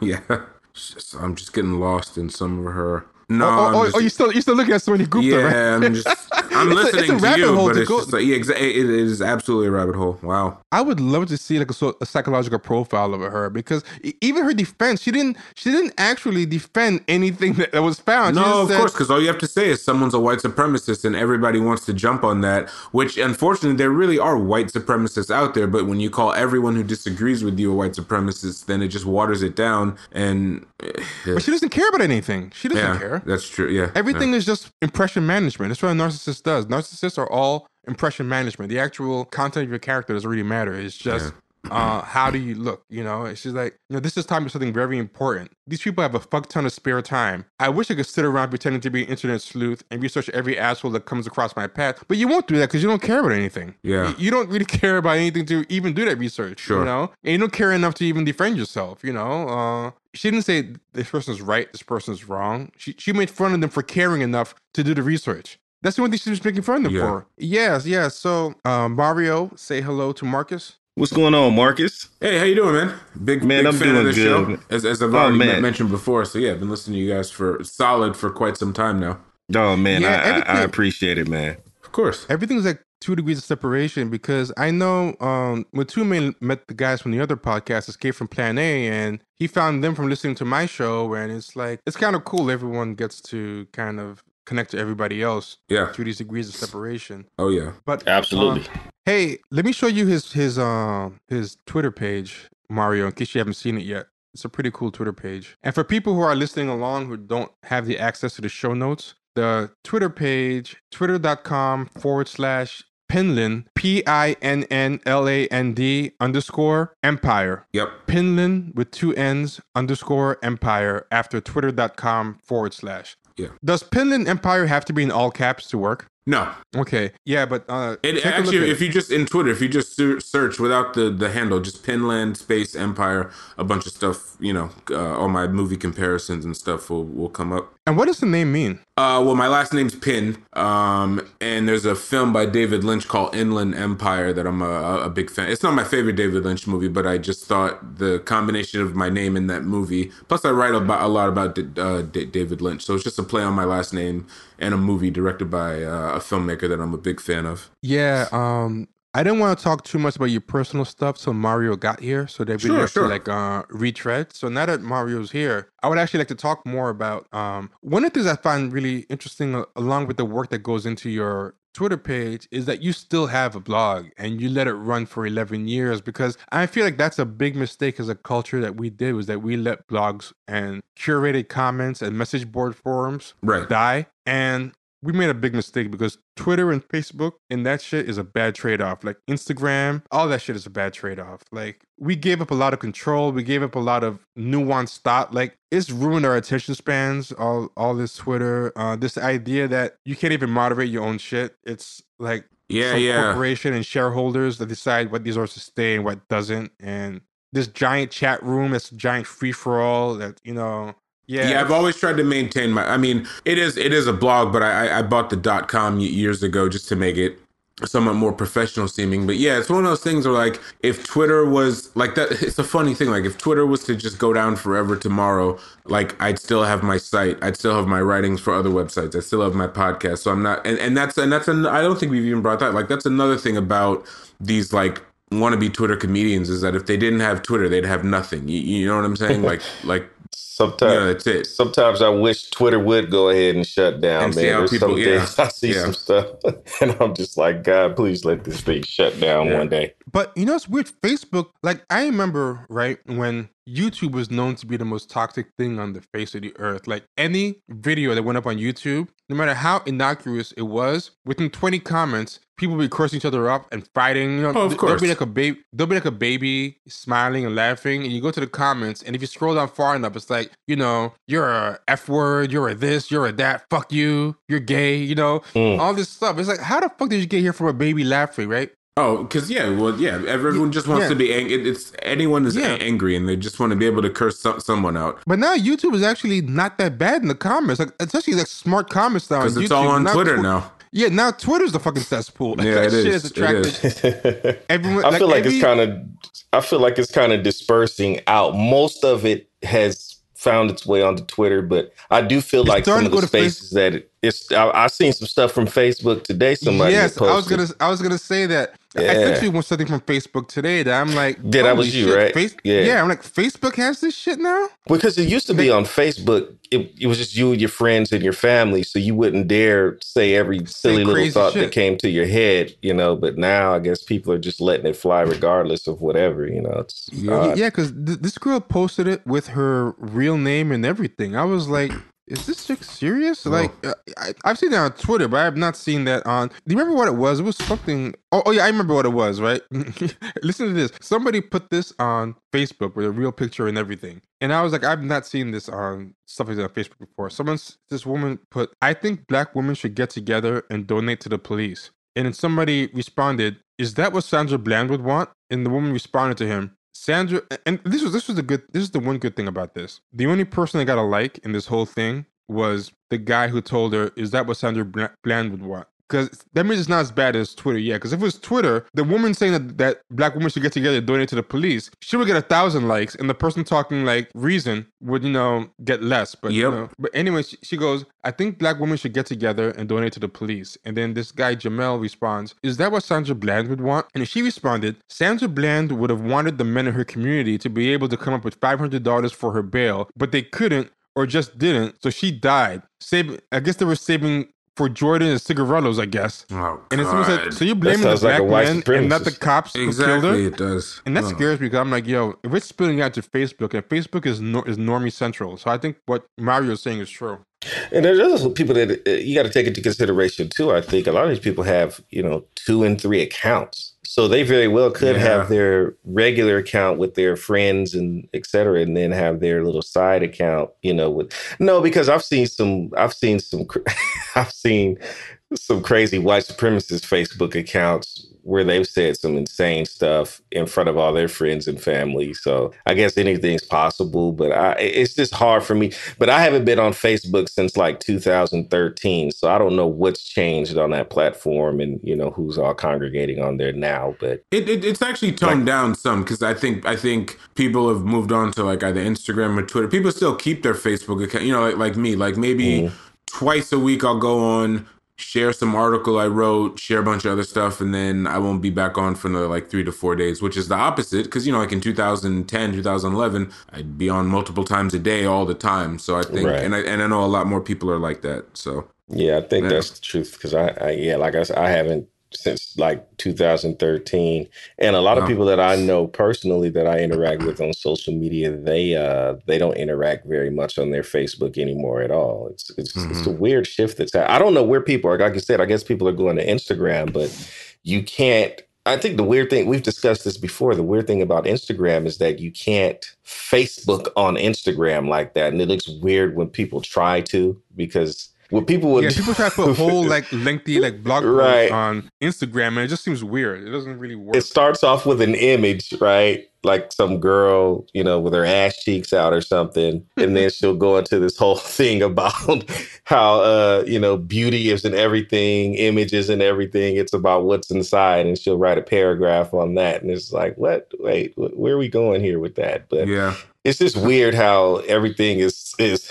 yeah. Just- I'm just getting lost in some of her. No, oh, oh, I'm oh, just- oh, you still you still looking at Sonia Gupta, yeah, right? I'm just I'm It's a- it's a listening to rabbit you, hole but to it's go- just like yeah, exa- it is absolutely a rabbit hole. Wow. I would love to see like a, a psychological profile of her because even her defense, she didn't she didn't actually defend anything that, that was found. She No, of said- course, because all you have to say is someone's a white supremacist, and everybody wants to jump on that. Which, unfortunately, there really are white supremacists out there. But when you call everyone who disagrees with you a white supremacist, then it just waters it down. And eh, but she doesn't care about anything. She doesn't yeah, care. That's true. Yeah, Everything is just impression management. That's what a narcissist does. Narcissists are all impression management. The actual content of your character doesn't really matter. It's just uh, how do you look? You know, it's just like, you know, this is time for something very important. These people have a fuck ton of spare time. I wish I could sit around pretending to be an internet sleuth and research every asshole that comes across my path, but you won't do that because you don't care about anything. Yeah. You, you don't really care about anything to even do that research. Sure. You know, and you don't care enough to even defend yourself. You know, uh, she didn't say this person's right, this person's wrong. She she made fun of them for caring enough to do the research. That's the only thing she was making fun of them Yeah. for. Yes, yes. So, uh, Mario, say hello to Marcus. What's going on, Marcus? Hey, how you doing, man? Big Man, big I'm fan doing of the good. show, as, as I've Oh, already man. mentioned before. So yeah, I've been listening to you guys for solid for quite some time now. Oh man, Yeah, I, I, I appreciate it, man. Of course. Everything's like two degrees of separation because I know um, when Two Man met the guys from the other podcast, Escape from Plan A, and he found them from listening to my show, and it's like it's kind of cool. Everyone gets to kind of connect to everybody else Yeah. through these degrees of separation. Oh yeah. But Absolutely. uh, hey, let me show you his his um his Twitter page, Mario, in case you haven't seen it yet. It's a pretty cool Twitter page. And for people who are listening along who don't have the access to the show notes, the Twitter page, twitter.com forward slash Pinnland, P I N N L A N D underscore empire. Yep. Pinnland with two N's underscore empire after twitter.com forward slash. Yeah. Does Pinnland Empire have to be in all caps to work? No, Okay. Yeah, but uh It take a look actually, if you just in Twitter, if you just search without the the handle, just Pinnland Space Empire, a bunch of stuff, you know, uh, all my movie comparisons and stuff will will come up. And what does the name mean? Uh, well, my last name's Pinn, um, and there's a film by David Lynch called Inland Empire that I'm a, a big fan. It's not my favorite David Lynch movie, but I just thought the combination of my name in that movie. Plus, I write about a lot about uh, David Lynch, so it's just a play on my last name and a movie directed by uh, a filmmaker that I'm a big fan of. Yeah, um I didn't want to talk too much about your personal stuff till Mario got here, so that we Sure, have sure. to like uh retread. So now that Mario's here, I would actually like to talk more about um one of the things I find really interesting along with the work that goes into your Twitter page is that you still have a blog and you let it run for 11 years because I feel like that's a big mistake as a culture that we did was that we let blogs and curated comments and message board forums Right. die. And we made a big mistake because Twitter and Facebook and that shit is a bad trade off. Like Instagram, all that shit is a bad trade off. Like we gave up a lot of control. We gave up a lot of nuanced thought. Like it's ruined our attention spans. All all this Twitter, uh, this idea that you can't even moderate your own shit. It's like Yeah, yeah. corporation and shareholders that decide what these are to stay and what doesn't. And this giant chat room, this giant free for all. That you know, yeah, Yeah, I've always tried to maintain my. I mean, it is it is a blog, but I I- I bought the dot com years ago just to make it somewhat more professional seeming. But yeah, it's one of those things where like if Twitter was like that, it's a funny thing. Like if Twitter was to just go down forever tomorrow, like I'd still have my site, I'd still have my writings for other websites, I still have my podcast. So I'm not, and and that's and that's an. I don't think we've even brought that. Like that's another thing about these like wannabe Twitter comedians is that if they didn't have Twitter, they'd have nothing. You, you know what I'm saying? Like like Sometimes, yeah, that's it. sometimes I wish Twitter would go ahead and shut down. And man, see how There's people- some yeah, days I see yeah. some stuff, and I'm just like, God, please let this thing shut down Yeah. one day. But you know, it's weird. Facebook, like I remember, right when YouTube was known to be the most toxic thing on the face of the earth. Like any video that went up on YouTube, no matter how innocuous it was, within 20 comments, people would be cursing each other up and fighting. You know, Oh, of course. There'll be like a baby, there'll be like a baby smiling and laughing, and you go to the comments, and if you scroll down far enough, it's like, you know, you're a f word, you're a this, you're a that, fuck you, you're gay, you know, Mm. all this stuff. It's like, how the fuck did you get here from a baby laughing, right? Oh, because yeah, well, yeah, everyone just wants Yeah. to be angry. It's anyone is Yeah. angry, and they just want to be able to curse some, someone out But now YouTube is actually not that bad in the comments. Like especially like smart comments now. because it's all on Now Twitter Twi- now. Yeah, now Twitter's the fucking cesspool. Like, Yeah, that it shit is. has It attracted everyone. I feel like every- it's kind of. I feel like it's kind of dispersing out. Most of it has found its way onto Twitter, but I do feel It's like some of the go Face- spaces that it, it's. I, I seen some stuff from Facebook today. Somebody yes, had I was gonna I was gonna say that. I Yeah. sent you something from Facebook today that I'm like, Yeah, that was you, shit, right? Face- Yeah. yeah, I'm like, Facebook has this shit now. Because it used to be on Facebook, it, it was just you and your friends and your family, so you wouldn't dare say every silly little thought shit. that came to your head, you know. But now I guess people are just letting it fly regardless of whatever, you know. It's Yeah. odd. yeah, because th- this girl posted it with her real name and everything. I was like, is this chick serious? Like, uh, I, I've seen that on Twitter, but I have not seen that on. Do you remember what it was? It was something. Oh, oh yeah, I remember what it was. Right? Listen to this. Somebody put this on Facebook with a real picture and everything, and I was like, I've not seen this on stuff like that on Facebook before. Someone's this woman put, I think black women should get together and donate to the police. And then somebody responded, "Is that what Sandra Bland would want?" And the woman responded to him, "Sandra." And this was this was the good. This is the one good thing about this. The only person that got a like in this whole thing was the guy who told her, "Is that what Sandra Bla- Bland would want?" Because that means it's not as bad as Twitter, yeah. Because if it was Twitter, the woman saying that, that black women should get together and donate to the police, she would get a thousand likes, and the person talking like reason would, you know, get less. But you know, but anyway, she, she goes, I think black women should get together and donate to the police. And then this guy, Jamel, responds, Is that what Sandra Bland would want? And she responded, Sandra Bland would have wanted the men in her community to be able to come up with $500 for her bail, but they couldn't or just didn't. So she died. Save, I guess they were saving for Jordan and cigarillos, I guess. Oh, And it's almost like, God. so you're blaming the black white men and not the supremacist. cops who killed exactly her? it does. And that Oh. scares me because I'm like, yo, if it's spilling out to Facebook, and Facebook is nor- is normie central, so I think what Mario is saying is true. And there's also people that uh, you got to take into consideration too. I think a lot of these people have, you know, two and three accounts. So they very well could Yeah. have their regular account with their friends and et cetera, and then have their little side account, you know, with no, because I've seen some, I've seen some, I've seen some crazy white supremacist Facebook accounts where they've said some insane stuff in front of all their friends and family. So I guess anything's possible, but I, it's just hard for me. But I haven't been on Facebook since like 2013, so I don't know what's changed on that platform and you know who's all congregating on there now. But It, it it's actually toned down some because I think I think people have moved on to like either Instagram or Twitter. People still keep their Facebook account. You know, like like me. Like maybe Mm-hmm. twice a week I'll go on, share some article I wrote, share a bunch of other stuff, and then I won't be back on for another like three to four days, which is the opposite. Because you know, like in 2010, 2011, I'd be on multiple times a day all the time. So I think, Right. and I and I know a lot more people are like that. So yeah, I think Yeah. that's the truth because I, I yeah, like I said, I haven't since like 2013 and a lot of people that i know personally that i interact with on social media they uh they don't interact very much on their facebook anymore at all. It's it's, it's a weird shift that's i don't know where people are like you said i guess people are going to instagram but you can't I think the weird thing we've discussed this before. The weird thing about Instagram is that you can't Facebook on Instagram like that, and it looks weird when people try to because what people would Yeah, people try to put whole like lengthy like blog posts Right. on Instagram, and it just seems weird. It doesn't really work. it starts off with an image, right? Like some girl, you know, with her ass cheeks out or something. And then she'll go into this whole thing about how, uh, you know, beauty is in everything, images and everything. It's about what's inside. And she'll write a paragraph on that. And it's like, what? Wait, wh- where are we going here with that? But yeah, it's just weird how everything is is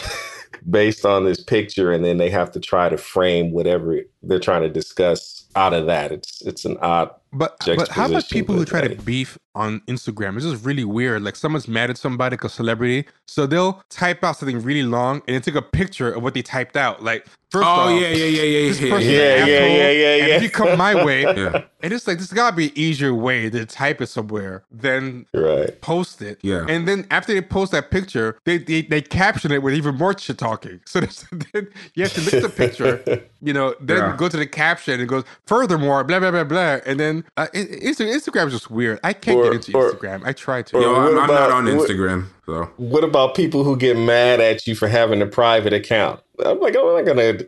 based on this picture and then they have to try to frame whatever they're trying to discuss out of that. It's it's an odd But but how about people who try to beef on Instagram? It's just really weird. Like someone's mad at somebody, like a celebrity, so they'll type out something really long and then take a picture of what they typed out. Like first Oh off, yeah, yeah, yeah, yeah, this yeah, yeah. Yeah, yeah, yeah, yeah, yeah. if you come my way, Yeah. and it's like there's gotta be an easier way to type it somewhere than right. post it. Yeah. And then after they post that picture, they they, they caption it with even more shit talking. So then you have to look at the picture, you know, then Yeah. Go to the caption and it goes, furthermore, blah, blah, blah, blah. And then uh, it, it's, Instagram's just weird. I can't Or- get into or- Instagram. I try to. or- Yo, I'm, What I'm about- not on what- Instagram, so What about people who get mad at you for having a private account? I'm like, I'm not gonna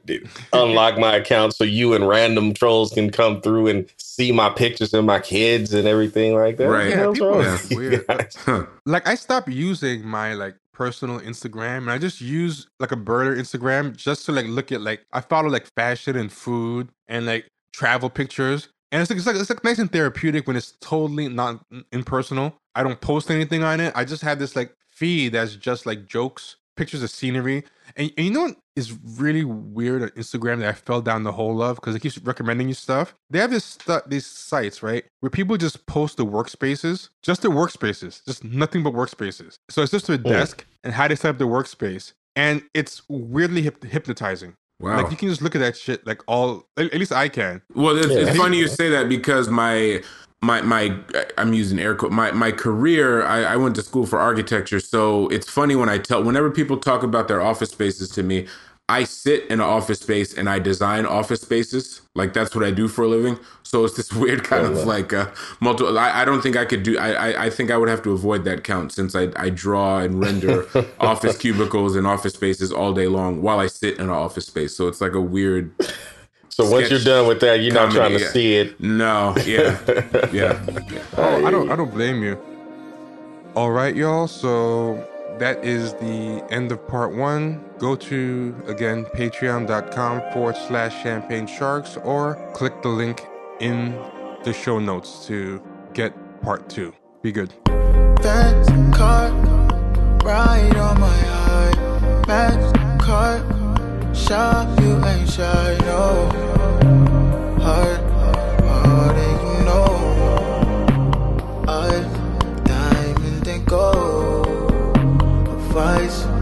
unlock my account so you and random trolls can come through and see my pictures of my kids and everything like that. Right. Yeah, people wrong are weird. guys? huh. like I stopped using my like personal Instagram and I just use like a burner Instagram just to like look at like I follow like fashion and food and like travel pictures. And it's like, it's like it's like nice and therapeutic when it's totally not impersonal. I don't post anything on it. I just have this like feed that's just like jokes, pictures of scenery. And, and you know what is really weird on Instagram that I fell down the hole of because it keeps recommending you stuff. They have this stu- these sites right where people just post the workspaces, just the workspaces, just nothing but workspaces. So it's just their oh. desk and how they set up their workspace, and it's weirdly hyp- hypnotizing. Wow. Like you can just look at that shit like all. At at least I can. Well, it's, Yeah. it's funny you say that because my my my I'm using air quote my my career. I, I went to school for architecture, so it's funny when I tell whenever people talk about their office spaces to me. I sit in an office space and I design office spaces. Like that's what I do for a living. So it's this weird kind Oh, of wow. like uh, multiple. I, I don't think I could do. I, I I think I would have to avoid that count since I I draw and render office cubicles and office spaces all day long while I sit in an office space. So it's like a weird. So once you're done with that, you're not trying to yeah. see it. No, yeah, yeah. Oh, I don't. I don't blame you. All right, y'all. So that is the end of part one. Go to again patreon.com forward slash champagne sharks or click the link in the show notes to get part two. Be good. Car, ride on my. Benz car, shop you ain't shy, no. Heart eyes